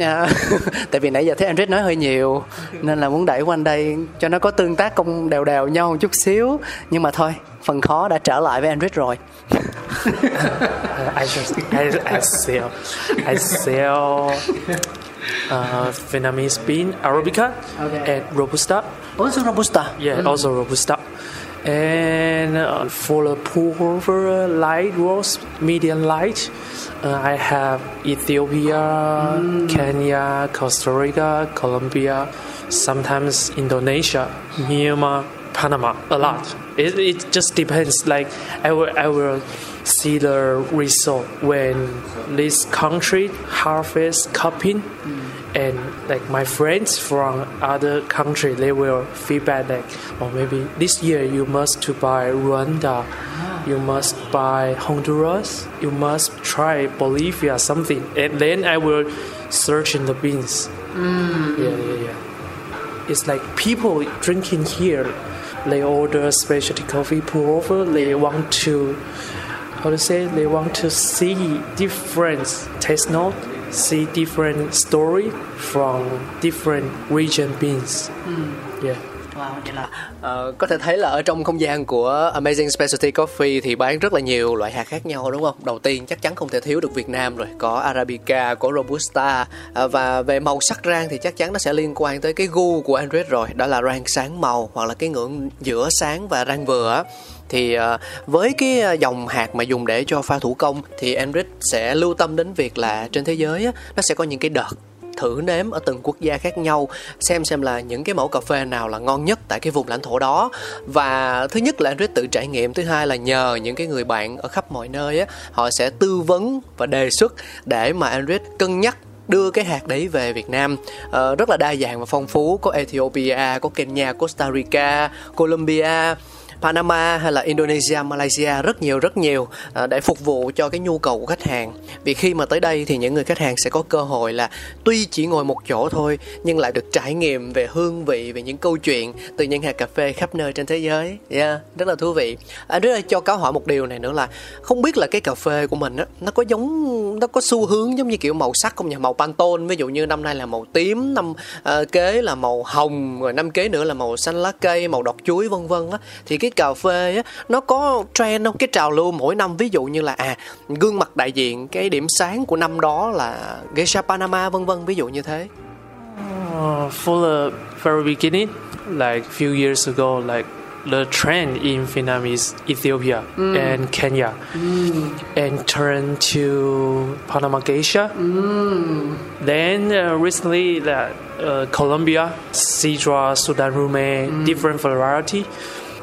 Ờ, tại vì nãy giờ thấy Andrew nói hơi nhiều, nên là muốn đẩy qua đây cho nó có tương tác công đều đều nhau một chút xíu. Nhưng mà thôi phần khó đã trở lại với Andret rồi I just I, I sell I sell uh, Vietnamese bean Arabica Okay. and Robusta. also Robusta Yeah, also Robusta. And uh, for the pour over light roast, medium light, uh, I have Ethiopia, Kenya, Costa Rica, Colombia, sometimes Indonesia, Myanmar, Panama, a lot. It, it just depends. Like I will, I will see the result when this country harvest cupping mm. and like my friends from other country they will feedback like oh maybe this year you must to buy Rwanda. Ah. You must buy Honduras. You must try Bolivia something. And then I will search in the beans. Mm. Yeah yeah yeah. It's like people drinking here they order specialty coffee pour over. They want to how to say they want to see different taste note see different story from different region beans hmm. yeah Wow, vậy là uh, có thể thấy là ở trong không gian của Amazing Specialty Coffee thì bán rất là nhiều loại hạt khác nhau đúng không? Đầu tiên chắc chắn không thể thiếu được Việt Nam rồi, có Arabica, có Robusta uh, và về màu sắc rang thì chắc chắn nó sẽ liên quan tới cái gu của Andres rồi, đó là rang sáng màu hoặc là cái ngưỡng giữa sáng và rang vừa thì ờ, với cái dòng hạt mà dùng để cho pha thủ công thì Enrich sẽ lưu tâm đến việc là trên thế giới nó sẽ có những cái đợt thử nếm ở từng quốc gia khác nhau xem xem là những cái mẫu cà phê nào là ngon nhất tại cái vùng lãnh thổ đó. Và thứ nhất là Android tự trải nghiệm thứ hai là nhờ những cái người bạn ở khắp mọi nơi á họ sẽ tư vấn và đề xuất để mà Android cân nhắc đưa cái hạt đấy về Việt Nam. Uh, rất là đa dạng và phong phú. Có Ethiopia có Kenya Costa Rica Colombia. Panama hay là Indonesia, Malaysia rất nhiều rất nhiều à, để phục vụ cho cái nhu cầu của khách hàng. Vì khi mà tới đây thì những người khách hàng sẽ có cơ hội là tuy chỉ ngồi một chỗ thôi nhưng lại được trải nghiệm về hương vị, về những câu chuyện từ những hạt cà phê khắp nơi trên thế giới. Yeah, rất là thú vị. À, rất là cho cáo hỏi một điều này nữa là không biết là cái cà phê của mình á nó có giống nó có xu hướng giống như kiểu màu sắc không nhỉ? Màu Pantone ví dụ như năm nay là màu tím, năm uh, kế là màu hồng rồi năm kế nữa là màu xanh lá cây, màu đọt chuối vân vân á thì cái cà phê á nó có trend không? Cái trào lưu mỗi năm ví dụ như là à gương mặt đại diện cái điểm sáng của năm đó là geisha panama vân vân ví dụ như thế. Uh, for the very beginning, like few years ago, like the trend in Vietnam is Ethiopia and Kenya, and turned to Panama Geisha. Then uh, recently, that uh, Colombia, Sidra, Sudan Rume, different variety.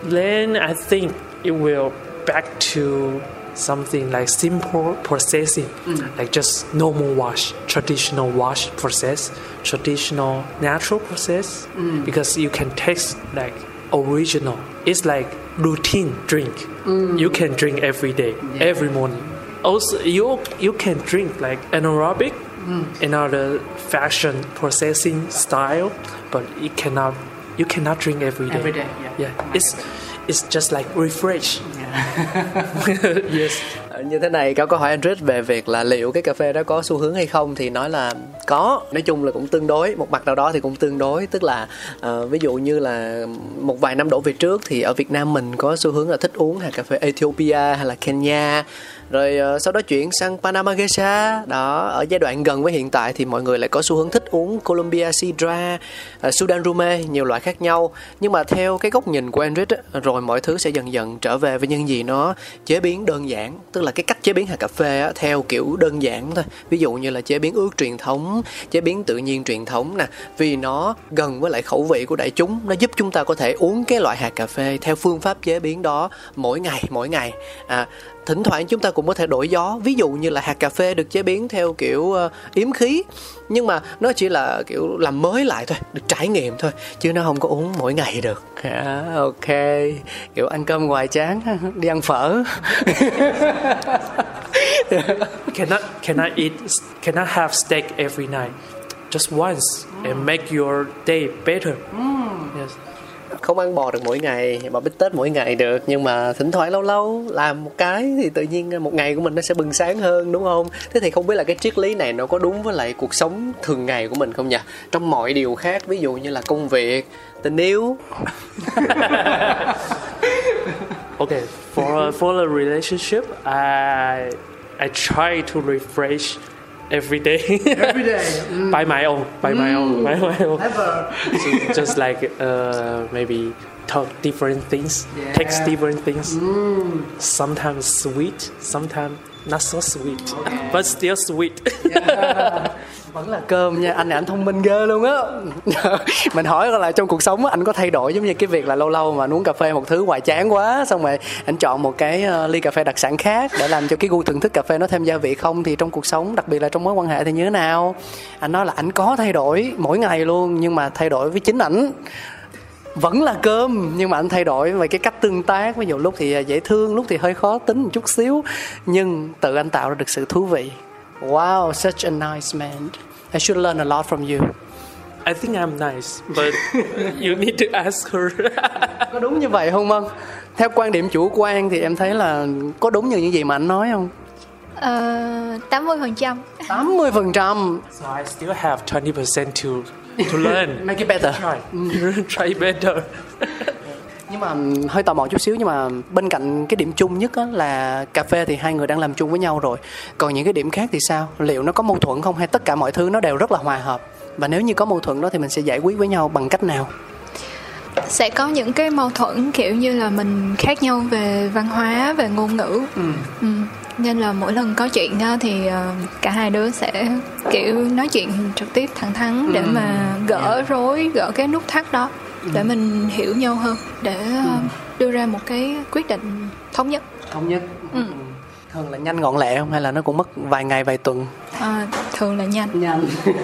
Then I think it will back to something like simple processing, mm. like just normal wash, traditional wash process, traditional natural process, mm. because you can taste like original. It's like routine drink. Mm. You can drink every day, every morning. Also, you you can drink like anaerobic, another fashion processing style, but it cannot. You cannot drink every day. Every day, yeah. Yeah, it's it's just like refresh. yes. Ờ, như thế này có câu hỏi Andres về việc là liệu cái cà phê đó có xu hướng hay không thì nói là có nói chung là cũng tương đối một mặt nào đó thì cũng tương đối tức là ờ, ví dụ như là một vài năm đổ về trước thì ở Việt Nam mình có xu hướng là thích uống hạt cà phê Ethiopia hay là Kenya rồi uh, sau đó chuyển sang Panama Geisha đó ở giai đoạn gần với hiện tại thì mọi người lại có xu hướng thích uống Colombia Sidra uh, Sudan Rume nhiều loại khác nhau. Nhưng mà theo cái góc nhìn của Andres á, rồi mọi thứ sẽ dần dần trở về với những gì nó chế biến đơn giản. Tức là cái cách chế biến hạt cà phê á, theo kiểu đơn giản thôi. Ví dụ như là chế biến ướt truyền thống chế biến tự nhiên truyền thống nè vì nó gần với lại khẩu vị của đại chúng. Nó giúp chúng ta có thể uống cái loại hạt cà phê theo phương pháp chế biến đó mỗi ngày mỗi ngày. À, thỉnh thoảng chúng ta cũng có thể đổi gió ví dụ như là hạt cà phê được chế biến theo kiểu ờ, yếm khí nhưng mà nó chỉ là kiểu làm mới lại thôi được trải nghiệm thôi chứ nó không có uống mỗi ngày được à, ok kiểu ăn cơm ngoài chán đi ăn phở cannot cannot eat cannot have steak every night. Just once and make your day better. Yes không ăn bò được mỗi ngày bò bít tết mỗi ngày được nhưng mà thỉnh thoảng lâu lâu làm một cái thì tự nhiên một ngày của mình nó sẽ bừng sáng hơn đúng không? Thế thì không biết là cái triết lý này nó có đúng với lại cuộc sống thường ngày của mình không nhỉ? Trong mọi điều khác ví dụ như là công việc tình yêu. Okay, for for a relationship, I I try to refresh every day. every day mm. by my own, by my own, mm. by my own. So just like uh, maybe talk different things, text different things. Mm. Sometimes sweet, sometimes not so sweet, but still sweet. vẫn là cơm nha anh này anh thông minh ghê luôn á. Mình hỏi là trong cuộc sống á, anh có thay đổi giống như cái việc là lâu lâu mà uống cà phê một thứ hoài chán quá xong rồi anh chọn một cái ờ, ly cà phê đặc sản khác để làm cho cái gu thưởng thức cà phê nó thêm gia vị không? Thì trong cuộc sống đặc biệt là trong mối quan hệ thì như thế nào? Anh nói là anh có thay đổi mỗi ngày luôn nhưng mà thay đổi với chính ảnh vẫn là cơm nhưng mà anh thay đổi về cái cách tương tác. Ví dụ lúc thì dễ thương lúc thì hơi khó tính một chút xíu. Nhưng tự anh tạo ra được sự thú vị. Wow such a nice man. I should learn a lot from you. I think I'm nice, but you need to ask her. có đúng như vậy không Vân? Theo quan điểm chủ quan thì em thấy là có đúng như những gì mà anh nói không? Ờ, 80% 80 phần trăm. So I still have 20% to to learn. make it better. Try, try better. nhưng mà hơi tò mò chút xíu nhưng mà bên cạnh cái điểm chung nhất á, là cà phê thì hai người đang làm chung với nhau rồi. Còn những cái điểm khác thì sao? Liệu nó có mâu thuẫn không hay tất cả mọi thứ nó đều rất là hòa hợp? Và nếu như có mâu thuẫn đó thì mình sẽ giải quyết với nhau bằng cách nào? Sẽ có những cái mâu thuẫn kiểu như là mình khác nhau về văn hóa về ngôn ngữ. Ừ. nên là mỗi lần có chuyện thì ờ, cả hai đứa sẽ kiểu nói chuyện trực tiếp thẳng thắn để mà gỡ rối gỡ cái nút thắt đó để mình hiểu nhau hơn để ờ, đưa ra một cái quyết định thống nhất. Thống nhất. Ừ. thường là nhanh gọn lẹ không? Hay là nó cũng mất vài ngày vài tuần? À, thường là nhanh. Nhanh.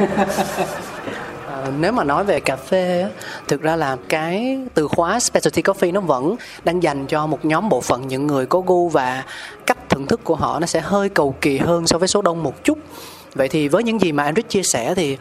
Nếu mà nói về cà phê thực ra là cái từ khóa specialty coffee nó vẫn đang dành cho một nhóm bộ phận những người có gu và cách thưởng thức của họ nó sẽ hơi cầu kỳ hơn so với số đông một chút. Vậy thì với những gì mà Andrew chia sẻ thì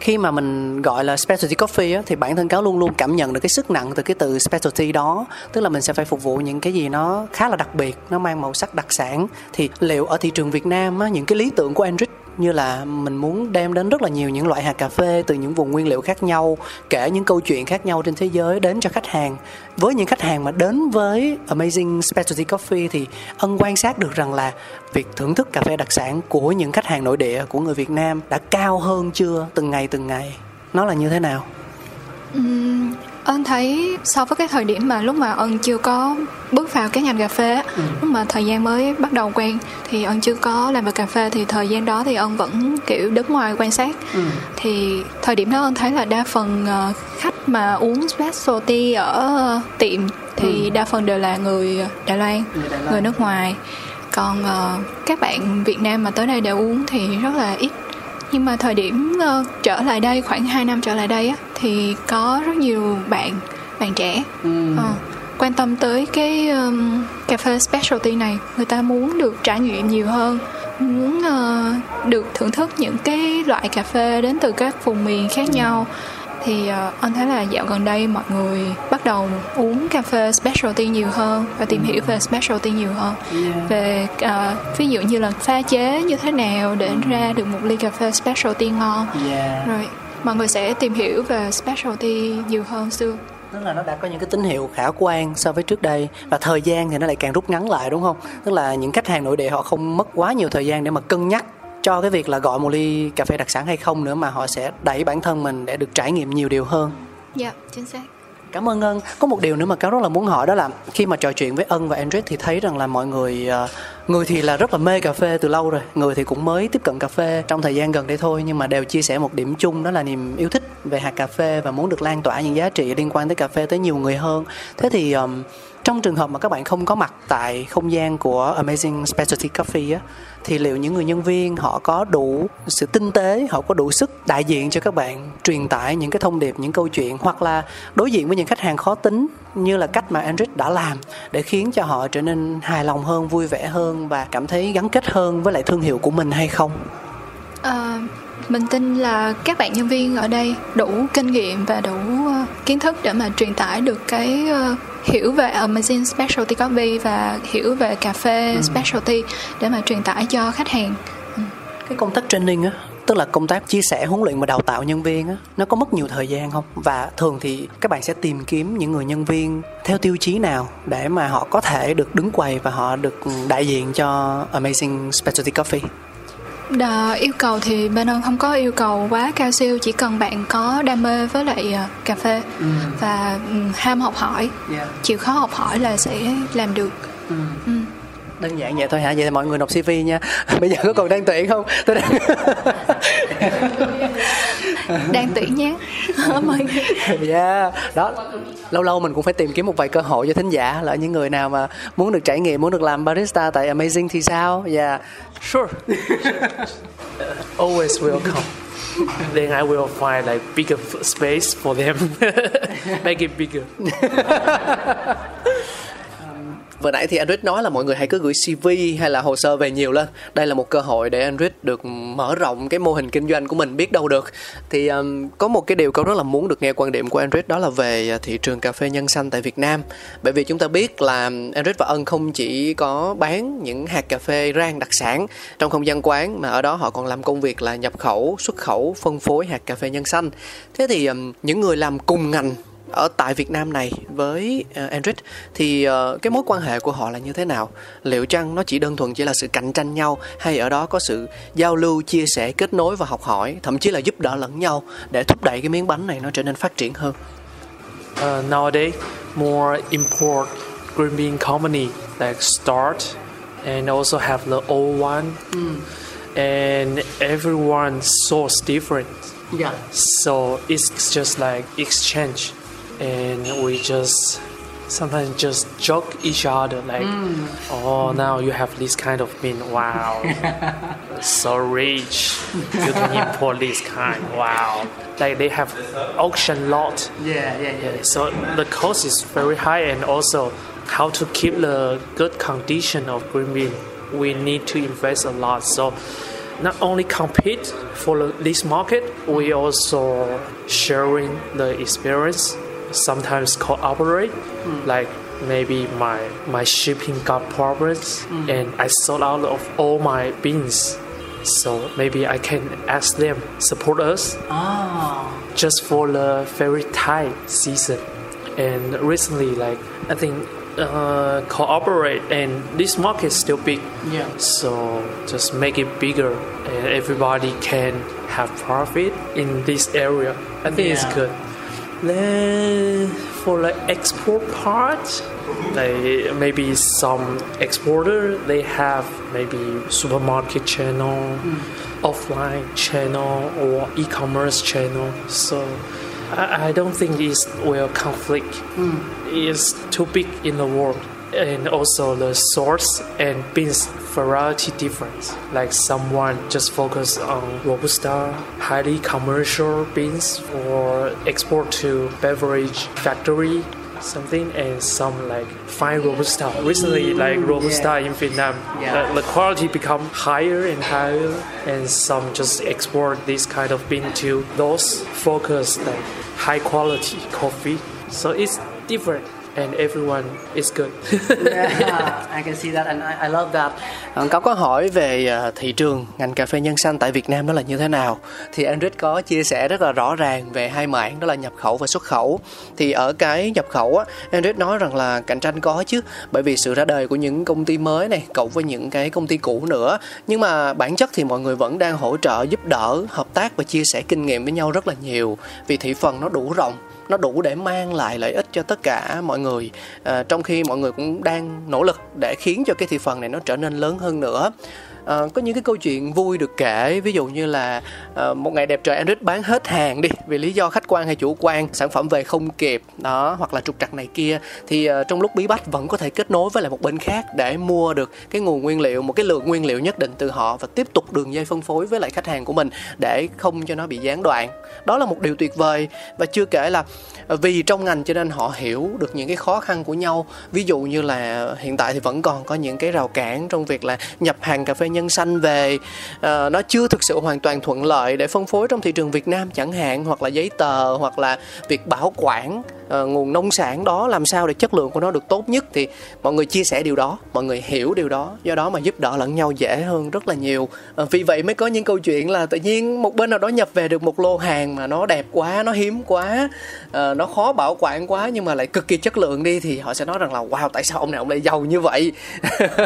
khi mà mình gọi là specialty coffee á, thì bản thân cáo luôn luôn cảm nhận được cái sức nặng từ cái từ specialty đó. Tức là mình sẽ phải phục vụ những cái gì nó khá là đặc biệt nó mang màu sắc đặc sản. Thì liệu ở thị trường Việt Nam á, những cái lý tưởng của Andrew như là mình muốn đem đến rất là nhiều những loại hạt cà phê từ những vùng nguyên liệu khác nhau, kể những câu chuyện khác nhau trên thế giới đến cho khách hàng. Với những khách hàng mà đến với Amazing Specialty Coffee thì ân quan sát được rằng là việc thưởng thức cà phê đặc sản của những khách hàng nội địa, của người Việt Nam đã cao hơn chưa từng ngày từng ngày. Nó là như thế nào? Ân thấy so với cái thời điểm mà lúc mà ân chưa có bước vào cái ngành cà phê á, lúc mà thời gian mới bắt đầu quen thì ân chưa có làm về cà phê thì thời gian đó thì ân vẫn kiểu đứng ngoài quan sát. Thì thời điểm đó ân thấy là đa phần ờ, khách mà uống specialty ở tiệm thì đa phần đều là người Đài Loan, Người Đài Loan. người nước ngoài. Còn ờ, các bạn Việt Nam mà tới đây để uống thì rất là ít nhưng mà thời điểm ờ, trở lại đây khoảng 2 năm trở lại đây á thì có rất nhiều bạn bạn trẻ ờ, quan tâm tới cái um, cà phê specialty này. Người ta muốn được trải nghiệm nhiều hơn muốn ờ, được thưởng thức những cái loại cà phê đến từ các vùng miền khác nhau. Thì ờ, anh thấy là dạo gần đây mọi người bắt đầu uống cà phê specialty nhiều hơn và tìm hiểu về specialty nhiều hơn. Về ờ, ví dụ như là pha chế như thế nào để ra được một ly cà phê specialty ngon. Yeah. rồi mọi người sẽ tìm hiểu về specialty nhiều hơn xưa. Tức là nó đã có những cái tín hiệu khả quan so với trước đây và thời gian thì nó lại càng rút ngắn lại đúng không? Tức là những khách hàng nội địa họ không mất quá nhiều thời gian để mà cân nhắc cho cái việc là gọi một ly cà phê đặc sản hay không nữa mà họ sẽ đẩy bản thân mình để được trải nghiệm nhiều điều hơn. Dạ chính xác Cảm ơn Ân. Có một điều nữa mà cáo rất là muốn hỏi đó là khi mà trò chuyện với Ân và andrew thì thấy rằng là mọi người à, người thì là rất là mê cà phê từ lâu rồi, người thì cũng mới tiếp cận cà phê trong thời gian gần đây thôi nhưng mà đều chia sẻ một điểm chung đó là niềm yêu thích về hạt cà phê và muốn được lan tỏa những giá trị liên quan tới cà phê tới nhiều người hơn. Thế thì trong trường hợp mà các bạn không có mặt tại không gian của Amazing Specialty Coffee á thì liệu những người nhân viên họ có đủ sự tinh tế, họ có đủ sức đại diện cho các bạn truyền tải những cái thông điệp, những câu chuyện hoặc là đối diện với những khách hàng khó tính như là cách mà Andrew đã làm để khiến cho họ trở nên hài lòng hơn, vui vẻ hơn và cảm thấy gắn kết hơn với lại thương hiệu của mình hay không? Uh, mình tin là các bạn nhân viên ở đây đủ kinh nghiệm và đủ uh, kiến thức để mà truyền tải được cái uh, hiểu về Amazing Specialty Coffee và hiểu về cà phê ừ. specialty để mà truyền tải cho khách hàng. Ừ. Cái công tác training á tức là công tác chia sẻ huấn luyện và đào tạo nhân viên á nó có mất nhiều thời gian không và thường thì các bạn sẽ tìm kiếm những người nhân viên theo tiêu chí nào để mà họ có thể được đứng quầy và họ được đại diện cho Amazing Specialty Coffee Đà, yêu cầu thì bên ơn không có yêu cầu quá cao siêu chỉ cần bạn có đam mê với lại uh, cà phê ừ. và um, ham học hỏi yeah. chịu khó học hỏi là sẽ làm được ừ. Ừ. đơn giản vậy thôi hả vậy thì mọi người nộp cv nha bây giờ có còn đang tuyển không tôi đang đang tuyển nhé mời yeah đó. Lâu lâu mình cũng phải tìm kiếm một vài cơ hội cho thính giả là những người nào mà muốn được trải nghiệm muốn được làm barista tại amazing thì sao? Yeah sure. Always welcome. Then I will find like bigger space for them. Make it bigger vừa nãy thì Android nói là mọi người hãy cứ gửi CV hay là hồ sơ về nhiều lên. Đây là một cơ hội để Android được mở rộng cái mô hình kinh doanh của mình biết đâu được. Thì um, có một cái điều câu rất là muốn được nghe quan điểm của Android đó là về à, thị trường cà phê nhân xanh tại Việt Nam. Bởi vì chúng ta biết là Android và Ân không chỉ có bán những hạt cà phê rang đặc sản trong không gian quán mà ở đó họ còn làm công việc là nhập khẩu xuất khẩu phân phối hạt cà phê nhân xanh. Thế thì um, những người làm cùng ngành ở tại Việt Nam này với uh, Android thì uh, cái mối quan hệ của họ là như thế nào? Liệu chăng nó chỉ đơn thuần chỉ là sự cạnh tranh nhau hay ở đó có sự giao lưu, chia sẻ, kết nối và học hỏi, thậm chí là giúp đỡ lẫn nhau để thúc đẩy cái miếng bánh này nó trở nên phát triển hơn? Uh, nowadays, more import green bean company like start and also have the old one, mm. and everyone source different. Yeah. So it's just like exchange. And we just sometimes just joke each other like mm. oh now you have this kind of bean wow. So rich. You can import this kind. Wow. Like they have auction lot. Yeah, yeah yeah. So the cost is very high and also how to keep the good condition of green bean we need to invest a lot. So not only compete for this market we also sharing the experience sometimes cooperate. Mm. Like maybe my my shipping got problems mm. and I sold out of all my beans. So maybe I can ask them support us oh. just for the very tight season. And recently, like I think uh, cooperate and this market is still big. Yeah. So just make it bigger and everybody can have profit in this area. I think yeah. it's good. Then for the export part, they maybe some exporter they have maybe supermarket channel, mm. offline channel or e-commerce channel. So I, I don't think it's will conflict. Mm. It's too big in the world and also the source and beans variety difference. Like someone just focus on robusta, highly commercial beans for export to beverage factory something and some like fine robusta recently mm, like robusta yeah. in vietnam yeah. the, the, quality become higher and higher and some just export this kind of bean to those focus like high quality coffee so it's different and everyone is good. yeah, I can see that and I, I love that. Có có hỏi về uh, thị trường ngành cà phê nhân xanh tại Việt Nam đó là như thế nào? Thì Andrew có chia sẻ rất là rõ ràng về hai mảng đó là nhập khẩu và xuất khẩu. Thì ở cái nhập khẩu á, Andrew nói rằng là cạnh tranh có chứ, bởi vì sự ra đời của những công ty mới này cộng với những cái công ty cũ nữa. Nhưng mà bản chất thì mọi người vẫn đang hỗ trợ giúp đỡ, hợp tác và chia sẻ kinh nghiệm với nhau rất là nhiều. Vì thị phần nó đủ rộng nó đủ để mang lại lợi ích cho tất cả mọi người. À, trong khi mọi người cũng đang nỗ lực để khiến cho cái thị phần này nó trở nên lớn hơn nữa uh, có những cái câu chuyện vui được kể ví dụ như là uh, một ngày đẹp trời Android bán hết hàng đi vì lý do khách quan hay chủ quan sản phẩm về không kịp đó hoặc là trục trặc này kia thì uh, trong lúc bí bách vẫn có thể kết nối với lại một bên khác để mua được cái nguồn nguyên liệu một cái lượng nguyên liệu nhất định từ họ và tiếp tục đường dây phân phối với lại khách hàng của mình để không cho nó bị gián đoạn. Đó là một điều tuyệt vời. Và chưa kể là vì trong ngành cho nên họ hiểu được những cái khó khăn của nhau. Ví dụ như là hiện tại thì vẫn còn có những cái rào cản trong việc là nhập hàng cà phê nhân xanh về. Uh, nó chưa thực sự hoàn toàn thuận lợi để phân phối trong thị trường Việt Nam chẳng hạn hoặc là giấy tờ hoặc là việc bảo quản uh, nguồn nông sản đó làm sao để chất lượng của nó được tốt nhất thì mọi người chia sẻ điều đó mọi người hiểu điều đó. Do đó mà giúp đỡ lẫn nhau dễ hơn rất là nhiều. Uh, vì vậy mới có những câu chuyện là tự nhiên một bên nào đó nhập về được một lô hàng mà nó đẹp quá nó hiếm quá. Uh, nó khó bảo quản quá nhưng mà lại cực kỳ chất lượng đi thì họ sẽ nói rằng là wow tại sao ông này ông lại giàu như vậy?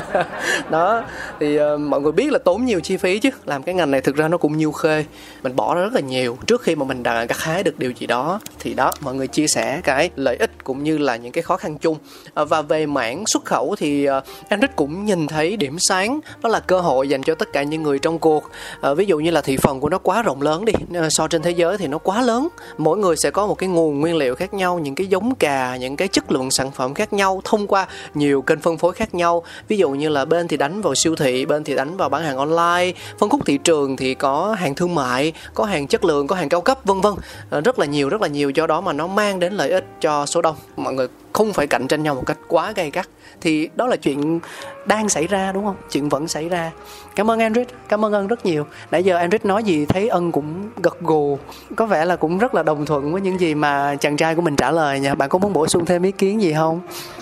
Đó thì uh, mọi người biết là tốn nhiều chi phí chứ. Làm cái ngành này thực ra nó cũng nhiều khê. Mình bỏ ra rất là nhiều. Trước khi mà mình đã gặt hái được điều gì đó thì đó mọi người chia sẻ cái lợi ích cũng như là những cái khó khăn chung. Uh, và về mảng xuất khẩu thì uh, anh Rích cũng nhìn thấy điểm sáng. Đó là cơ hội dành cho tất cả những người trong cuộc. Uh, ví dụ như là thị phần của nó quá rộng lớn đi. So trên thế giới thì nó quá lớn. Mỗi người sẽ có một cái nguồn nguyên liệu khác nhau, những cái giống cà, những cái chất lượng sản phẩm khác nhau thông qua nhiều kênh phân phối khác nhau. Ví dụ như là bên thì đánh vào siêu thị, bên thì đánh vào bán hàng online. Phân khúc thị trường thì có hàng thương mại, có hàng chất lượng, có hàng cao cấp, vân vân. Ờ, rất là nhiều, rất là nhiều. Do đó mà nó mang đến lợi ích cho số đông. Mọi người không phải cạnh tranh nhau một cách quá gay gắt thì đó là chuyện đang xảy ra đúng không? Chuyện vẫn xảy ra. Cảm ơn Andrew cảm ơn ân rất nhiều. Nãy giờ Andrew nói gì thấy ân cũng gật gù. Có vẻ là cũng rất là đồng thuận với những gì mà chàng trai của mình trả lời nha. Bạn có muốn bổ sung thêm ý kiến gì không?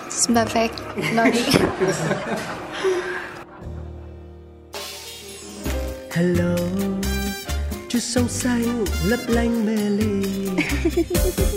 Perfect nói đi. Hello chút sông xanh lấp lánh mê ly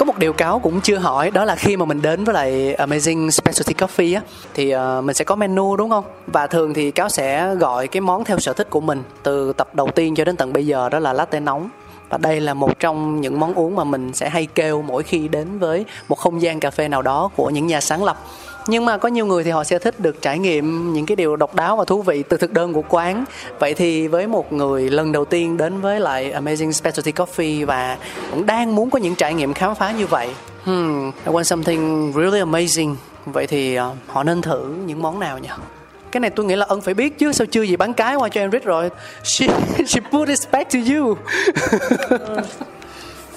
có một điều cáo cũng chưa hỏi đó là khi mà mình đến với lại Amazing Specialty Coffee á thì uh, mình sẽ có menu đúng không? Và thường thì cáo sẽ gọi cái món theo sở thích của mình từ tập đầu tiên cho đến tận bây giờ đó là latte nóng. Và đây là một trong những món uống mà mình sẽ hay kêu mỗi khi đến với một không gian cà phê nào đó của những nhà sáng lập nhưng mà có nhiều người thì họ sẽ thích được trải nghiệm những cái điều độc đáo và thú vị từ thực đơn của quán. Vậy thì với một người lần đầu tiên đến với lại Amazing Specialty Coffee và cũng đang muốn có những trải nghiệm khám phá như vậy. Hmm, I want something really amazing. Vậy thì uh, họ nên thử những món nào nhỉ? Cái này tôi nghĩ là ân phải biết chứ sao chưa gì bán cái qua cho Enric rồi. She she put it back to you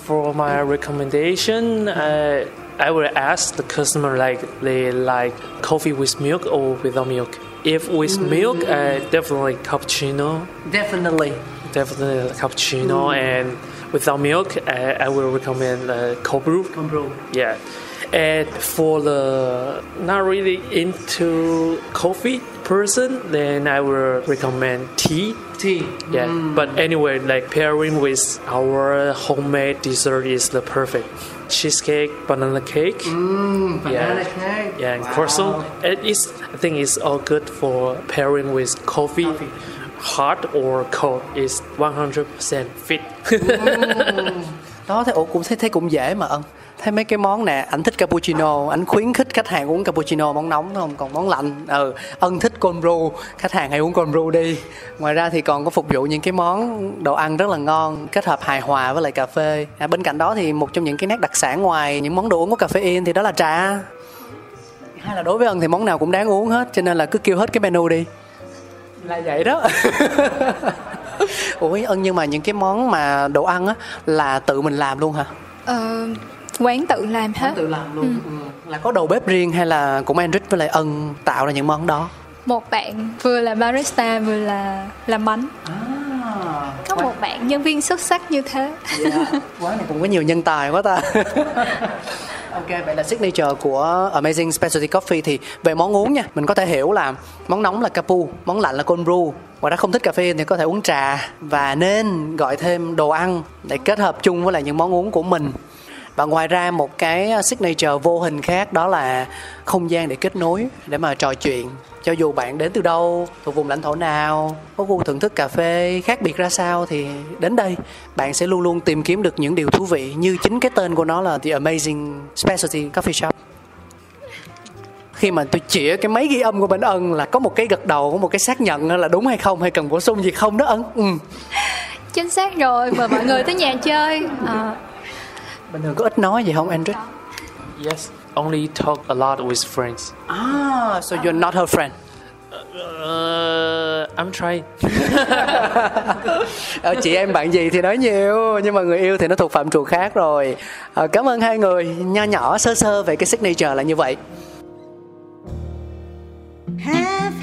for my recommendation uh, I will ask the customer like they like coffee with milk or without milk. If with mm. milk, uh, definitely cappuccino. Definitely. Definitely cappuccino, mm. and without milk, uh, I will recommend uh, cold brew. Cold brew. Yeah. And for the not really into coffee person, then I will recommend tea. Tea. Yeah. Mm. But anyway, like pairing with our homemade dessert is the perfect cheesecake, banana cake. Mm, banana yeah. cake. Yeah, and wow. croissant. It is. I think it's all good for pairing with coffee. coffee. Hot or cold is 100% fit. mm. Đó, thế ủa cũng thấy thấy cũng dễ mà. Thấy mấy cái món nè, anh thích cappuccino, anh khuyến khích khách hàng uống cappuccino món nóng không? Còn món lạnh, ừ, ân thích cold brew, khách hàng hãy uống cold brew đi. Ngoài ra thì còn có phục vụ những cái món đồ ăn rất là ngon, kết hợp hài hòa với lại cà phê. À, bên cạnh đó thì một trong những cái nét đặc sản ngoài những món đồ uống có caffeine thì đó là trà. Hay là đối với ân thì món nào cũng đáng uống hết, cho nên là cứ kêu hết cái menu đi. Là vậy đó. Ủa ân nhưng mà những cái món mà đồ ăn á là tự mình làm luôn hả? Ờ, quán tự làm hết. Quán tự làm luôn. Ừ. Ừ. là có đầu bếp riêng hay là cũng Andric với lại ân tạo ra những món đó? Một bạn vừa là barista vừa là làm bánh. À, có quán... một bạn nhân viên xuất sắc như thế. Yeah. Dạ, quán này cũng có nhiều nhân tài quá ta. Ok, vậy là signature của Amazing Specialty Coffee thì về món uống nha, mình có thể hiểu là món nóng là capu, món lạnh là cold brew. Ngoài ra không thích cà phê thì có thể uống trà. Và nên gọi thêm đồ ăn để kết hợp chung với lại những món uống của mình và ngoài ra một cái ờ, signature vô hình khác đó là không gian để kết nối để mà trò chuyện. Cho dù bạn đến từ đâu thuộc vùng lãnh thổ nào có gu thưởng thức cà phê khác biệt ra sao thì đến đây bạn sẽ luôn luôn tìm kiếm được những điều thú vị như chính cái tên của nó là The Amazing Specialty Coffee Shop. Khi mà tôi chĩa cái máy ghi âm của bên ân là có một cái gật đầu có một cái xác nhận là đúng hay không hay cần bổ sung gì không đó ân? Ừ. chính xác rồi mời mọi người tới nhà chơi. À, bình thường có ít nói gì không Andrew Yes, only talk a lot with friends. ah so you're not her friend Uh, I'm trying. Ờ, chị em bạn gì thì nói nhiều nhưng mà người yêu thì nó thuộc phạm trù khác rồi Ờ, cảm ơn hai người nho nhỏ sơ sơ về cái signature là như vậy Have,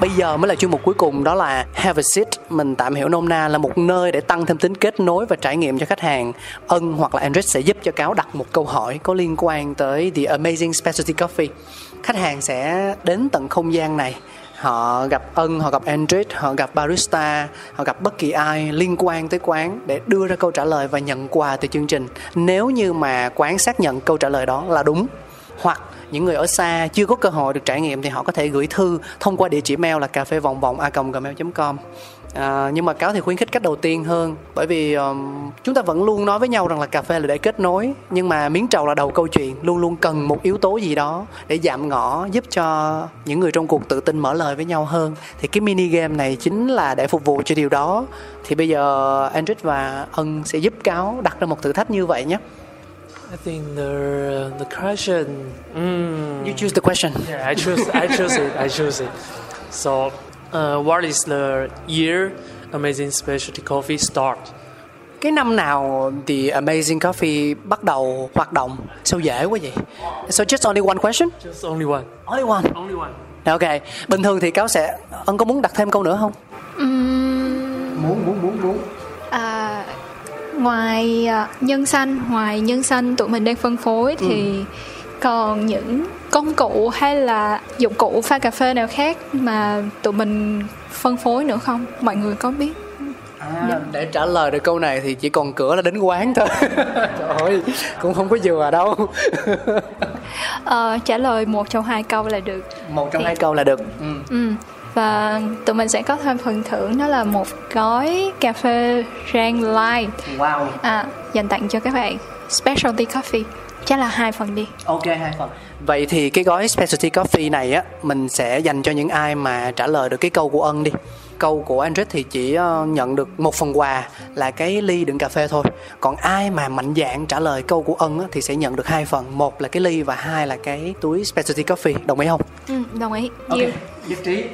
bây giờ mới là chuyên mục cuối cùng đó là have a seat. Mình tạm hiểu nôm na là một nơi để tăng thêm tính kết nối và trải nghiệm cho khách hàng. Ân hoặc là Andres sẽ giúp cho cáo đặt một câu hỏi có liên quan tới the amazing specialty coffee. Khách hàng sẽ đến tận không gian này. Họ gặp ân họ gặp Andres, họ gặp barista họ gặp bất kỳ ai liên quan tới quán để đưa ra câu trả lời và nhận quà từ chương trình. Nếu như mà quán xác nhận câu trả lời đó là đúng hoặc những người ở xa chưa có cơ hội được trải nghiệm thì họ có thể gửi thư thông qua địa chỉ mail là cà phê vòng vòng a gmail com. À, nhưng mà cáo thì khuyến khích cách đầu tiên hơn bởi vì um, chúng ta vẫn luôn nói với nhau rằng là cà phê là để kết nối nhưng mà miếng trầu là đầu câu chuyện luôn luôn cần một yếu tố gì đó để giảm ngõ giúp cho những người trong cuộc tự tin mở lời với nhau hơn. Thì cái mini game này chính là để phục vụ cho điều đó. Thì bây giờ Android và Ân sẽ giúp cáo đặt ra một thử thách như vậy nhé. I think the the question. Mm, You choose the question yeah, I choose. I choose it. I choose it. So, uh, what is the year Amazing Specialty Coffee start? cái năm nào thì Amazing Coffee bắt đầu hoạt động sao dễ quá vậy so just only one question Just only one. only one Only one. ok bình thường thì cáo sẽ ân có muốn đặt thêm câu nữa không ừm, muốn muốn muốn muốn ngoài à, nhân xanh ngoài nhân xanh tụi mình đang phân phối thì còn những công cụ hay là dụng cụ pha cà phê nào khác mà tụi mình phân phối nữa không? Mọi người có biết? À, để trả lời được câu này thì chỉ còn cửa là đến quán thôi. Trời ơi cũng không có vừa đâu. Ờ, trả lời một trong hai câu là được. Một trong hai câu là được. Ừ. ừ. Và tụi mình sẽ có thêm phần thưởng đó là một gói cà phê rang light. Wow. À, dành tặng cho các bạn. Specialty coffee. Chắc là hai phần đi. Ok hai phần. Vậy thì cái gói specialty coffee này á mình sẽ dành cho những ai mà trả lời được cái câu của ân đi câu của Android thì chỉ ờ, nhận được một phần quà là cái ly đựng cà phê thôi. Còn ai mà mạnh dạn trả lời câu của ân á, thì sẽ nhận được hai phần. Một là cái ly và hai là cái túi specialty coffee. Đồng ý không? Ừ, đồng ý. Ok, Nhiều. nhất trí.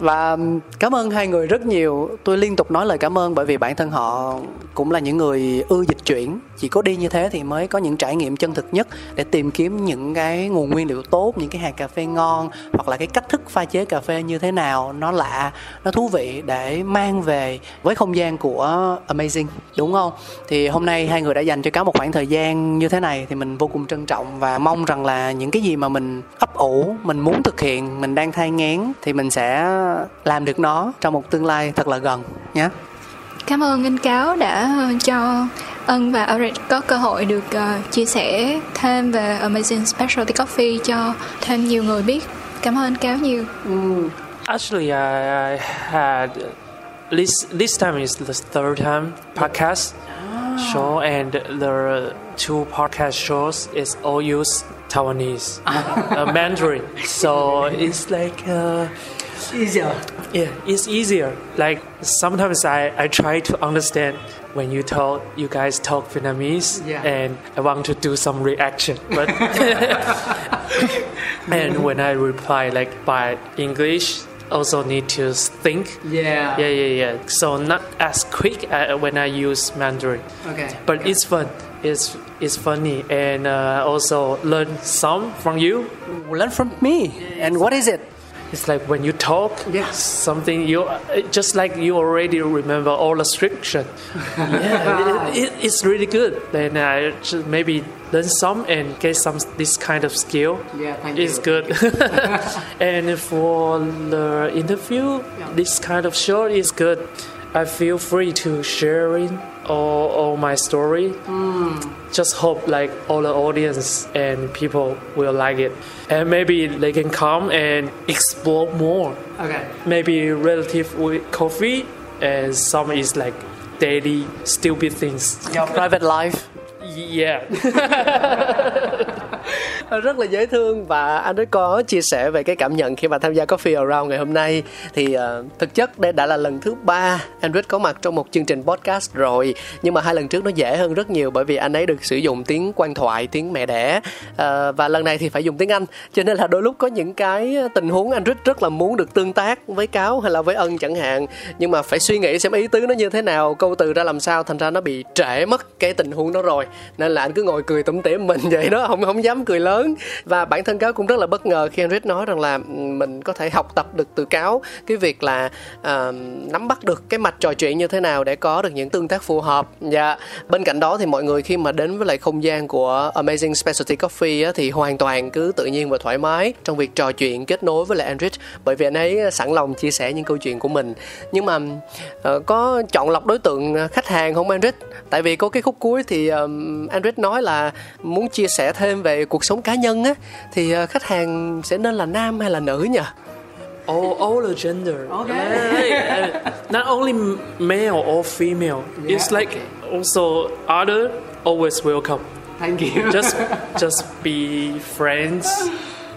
Và cảm ơn hai người rất nhiều. Tôi liên tục nói lời cảm ơn bởi vì bản thân họ cũng là những người ưa dịch chuyển. Chỉ có đi như thế thì mới có những trải nghiệm chân thực nhất để tìm kiếm những cái nguồn nguyên liệu tốt, những cái hạt cà phê ngon hoặc là cái cách thức pha chế cà phê như thế nào nó lạ, nó thú vị để mang về với không gian của Amazing, đúng không? Thì hôm nay hai người đã dành cho cá một khoảng thời gian như thế này thì mình vô cùng trân trọng và mong rằng là những cái gì mà mình ấp ủ, mình muốn thực hiện, mình đang thai ngán thì mình sẽ làm được nó trong một tương lai thật là gần nhé. cảm ơn anh cáo đã ờ, cho ân và Eric có cơ hội được ờ, chia sẻ thêm về amazing specialty coffee cho thêm nhiều người biết cảm ơn anh cáo nhiều Actually, I, I had this this time is the third time podcast show, and the two podcast shows is all use Taiwanese uh, Mandarin. So it's like. Uh, Easier. Yeah, it's easier. Like sometimes I, I try to understand when you talk, you guys talk Vietnamese, Yeah. and I want to do some reaction, but and when I reply like by English, also need to think. Yeah. Yeah, yeah, yeah. So not as quick uh, when I use Mandarin, Okay. but it's fun. It's it's funny, and uh, also learn some from you. Learn from me. And what is it? It's like when you talk, Yeah. something you just like you already remember all the scripture. yeah, it, it, it's really good. Then I just maybe learn some and get some this kind of skill. Yeah, thank it's you. good. and for the interview, this kind of show is good. I feel free to sharing all, all my story. Just hope like all the audience and people will like it, and maybe they can come and explore more. Okay. Maybe relative with coffee, and some is like daily stupid things. Your private life. Yeah. rất là dễ thương và anh ấy có chia sẻ về cái cảm nhận khi mà tham gia Coffee Around ngày hôm nay. Thì uh, thực chất đây đã là lần thứ ba anh có mặt trong một chương trình podcast rồi. Nhưng mà hai lần trước nó dễ hơn rất nhiều bởi vì anh ấy được sử dụng tiếng quan thoại tiếng mẹ đẻ. Uh, và lần này thì phải dùng tiếng Anh. Cho nên là đôi lúc có những cái tình huống anh rất là muốn được tương tác với cáo hay là với ân chẳng hạn. Nhưng mà phải suy nghĩ xem ý tứ nó như thế nào câu từ ra làm sao thành ra nó bị trễ mất cái tình huống đó rồi nên là anh cứ ngồi cười tủm tỉm mình vậy đó không không dám cười lớn. Và bản thân cáo cũng rất là bất ngờ khi anh Rich nói rằng là ừ, mình có thể học tập được từ cáo. Cái việc là uh, nắm bắt được cái mạch trò chuyện như thế nào để có được những tương tác phù hợp. Dạ bên cạnh đó thì mọi người khi mà đến với lại không gian của Amazing Specialty Coffee á, thì hoàn toàn cứ tự nhiên và thoải mái trong việc trò chuyện kết nối với lại Andrich bởi vì anh ấy sẵn lòng chia sẻ những câu chuyện của mình. Nhưng mà uh, có chọn lọc đối tượng khách hàng không Andrich tại vì có cái khúc cuối thì um, Andrich nói là muốn chia sẻ thêm về cuộc sống cá nhân á thì ờ, khách hàng sẽ nên là nam hay là nữ nhỉ all, all the gender. Okay. Not only male or female. It's like also other always welcome. Thank you Just just be friends.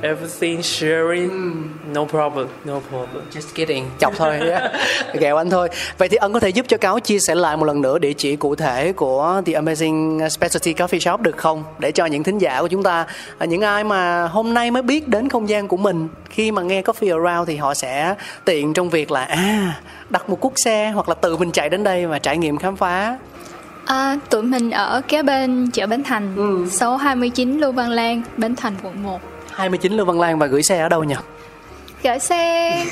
Everything sharing. No problem. No problem. Just kidding, chọc thôi ghẹo anh thôi. Vậy thì ân có thể giúp cho cáo chia sẻ lại một lần nữa địa chỉ cụ thể của The Amazing Specialty Coffee Shop được không? Để cho những thính giả của chúng ta, à, những ai mà hôm nay mới biết đến không gian của mình, khi mà nghe Coffee Around thì họ sẽ tiện trong việc là à đặt một cuốc xe hoặc là tự mình chạy đến đây và trải nghiệm khám phá. À, tụi mình ở kế bên chợ Bến Thành, số 29 Lưu Văn Lan, Bến Thành quận 1. 29 Lưu Văn Lan và gửi xe ở đâu nhỉ? Gửi xe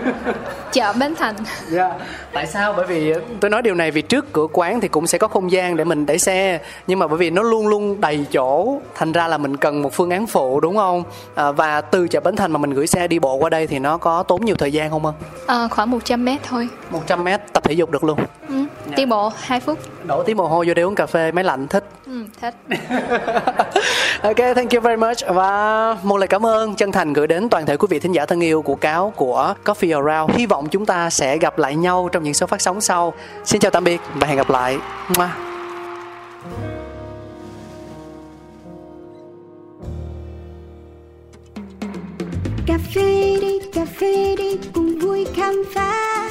chợ Bến Thành. Dạ. Tại sao? Bởi vì tôi nói điều này vì trước cửa quán thì cũng sẽ có không gian để mình để xe nhưng mà bởi vì nó luôn luôn đầy chỗ thành ra là mình cần một phương án phụ đúng không? À, và từ chợ Bến Thành mà mình gửi xe đi bộ qua đây thì nó có tốn nhiều thời gian không ân? À, khoảng 100 mét thôi. 100 mét tập thể dục được luôn. Ừ. Đi bộ 2 phút. Đổ tí mồ hôi vô đây uống cà phê máy lạnh thích. Ừ, thích. ok, thank you very much và một lời cảm ơn chân thành gửi đến toàn thể quý vị thính giả thân yêu của cáo của Coffee Around. Hy vọng chúng ta sẽ gặp lại nhau trong những số phát sóng sau. Xin chào tạm biệt và hẹn gặp lại. Mua. cà phê đi cà phê đi cùng vui khám phá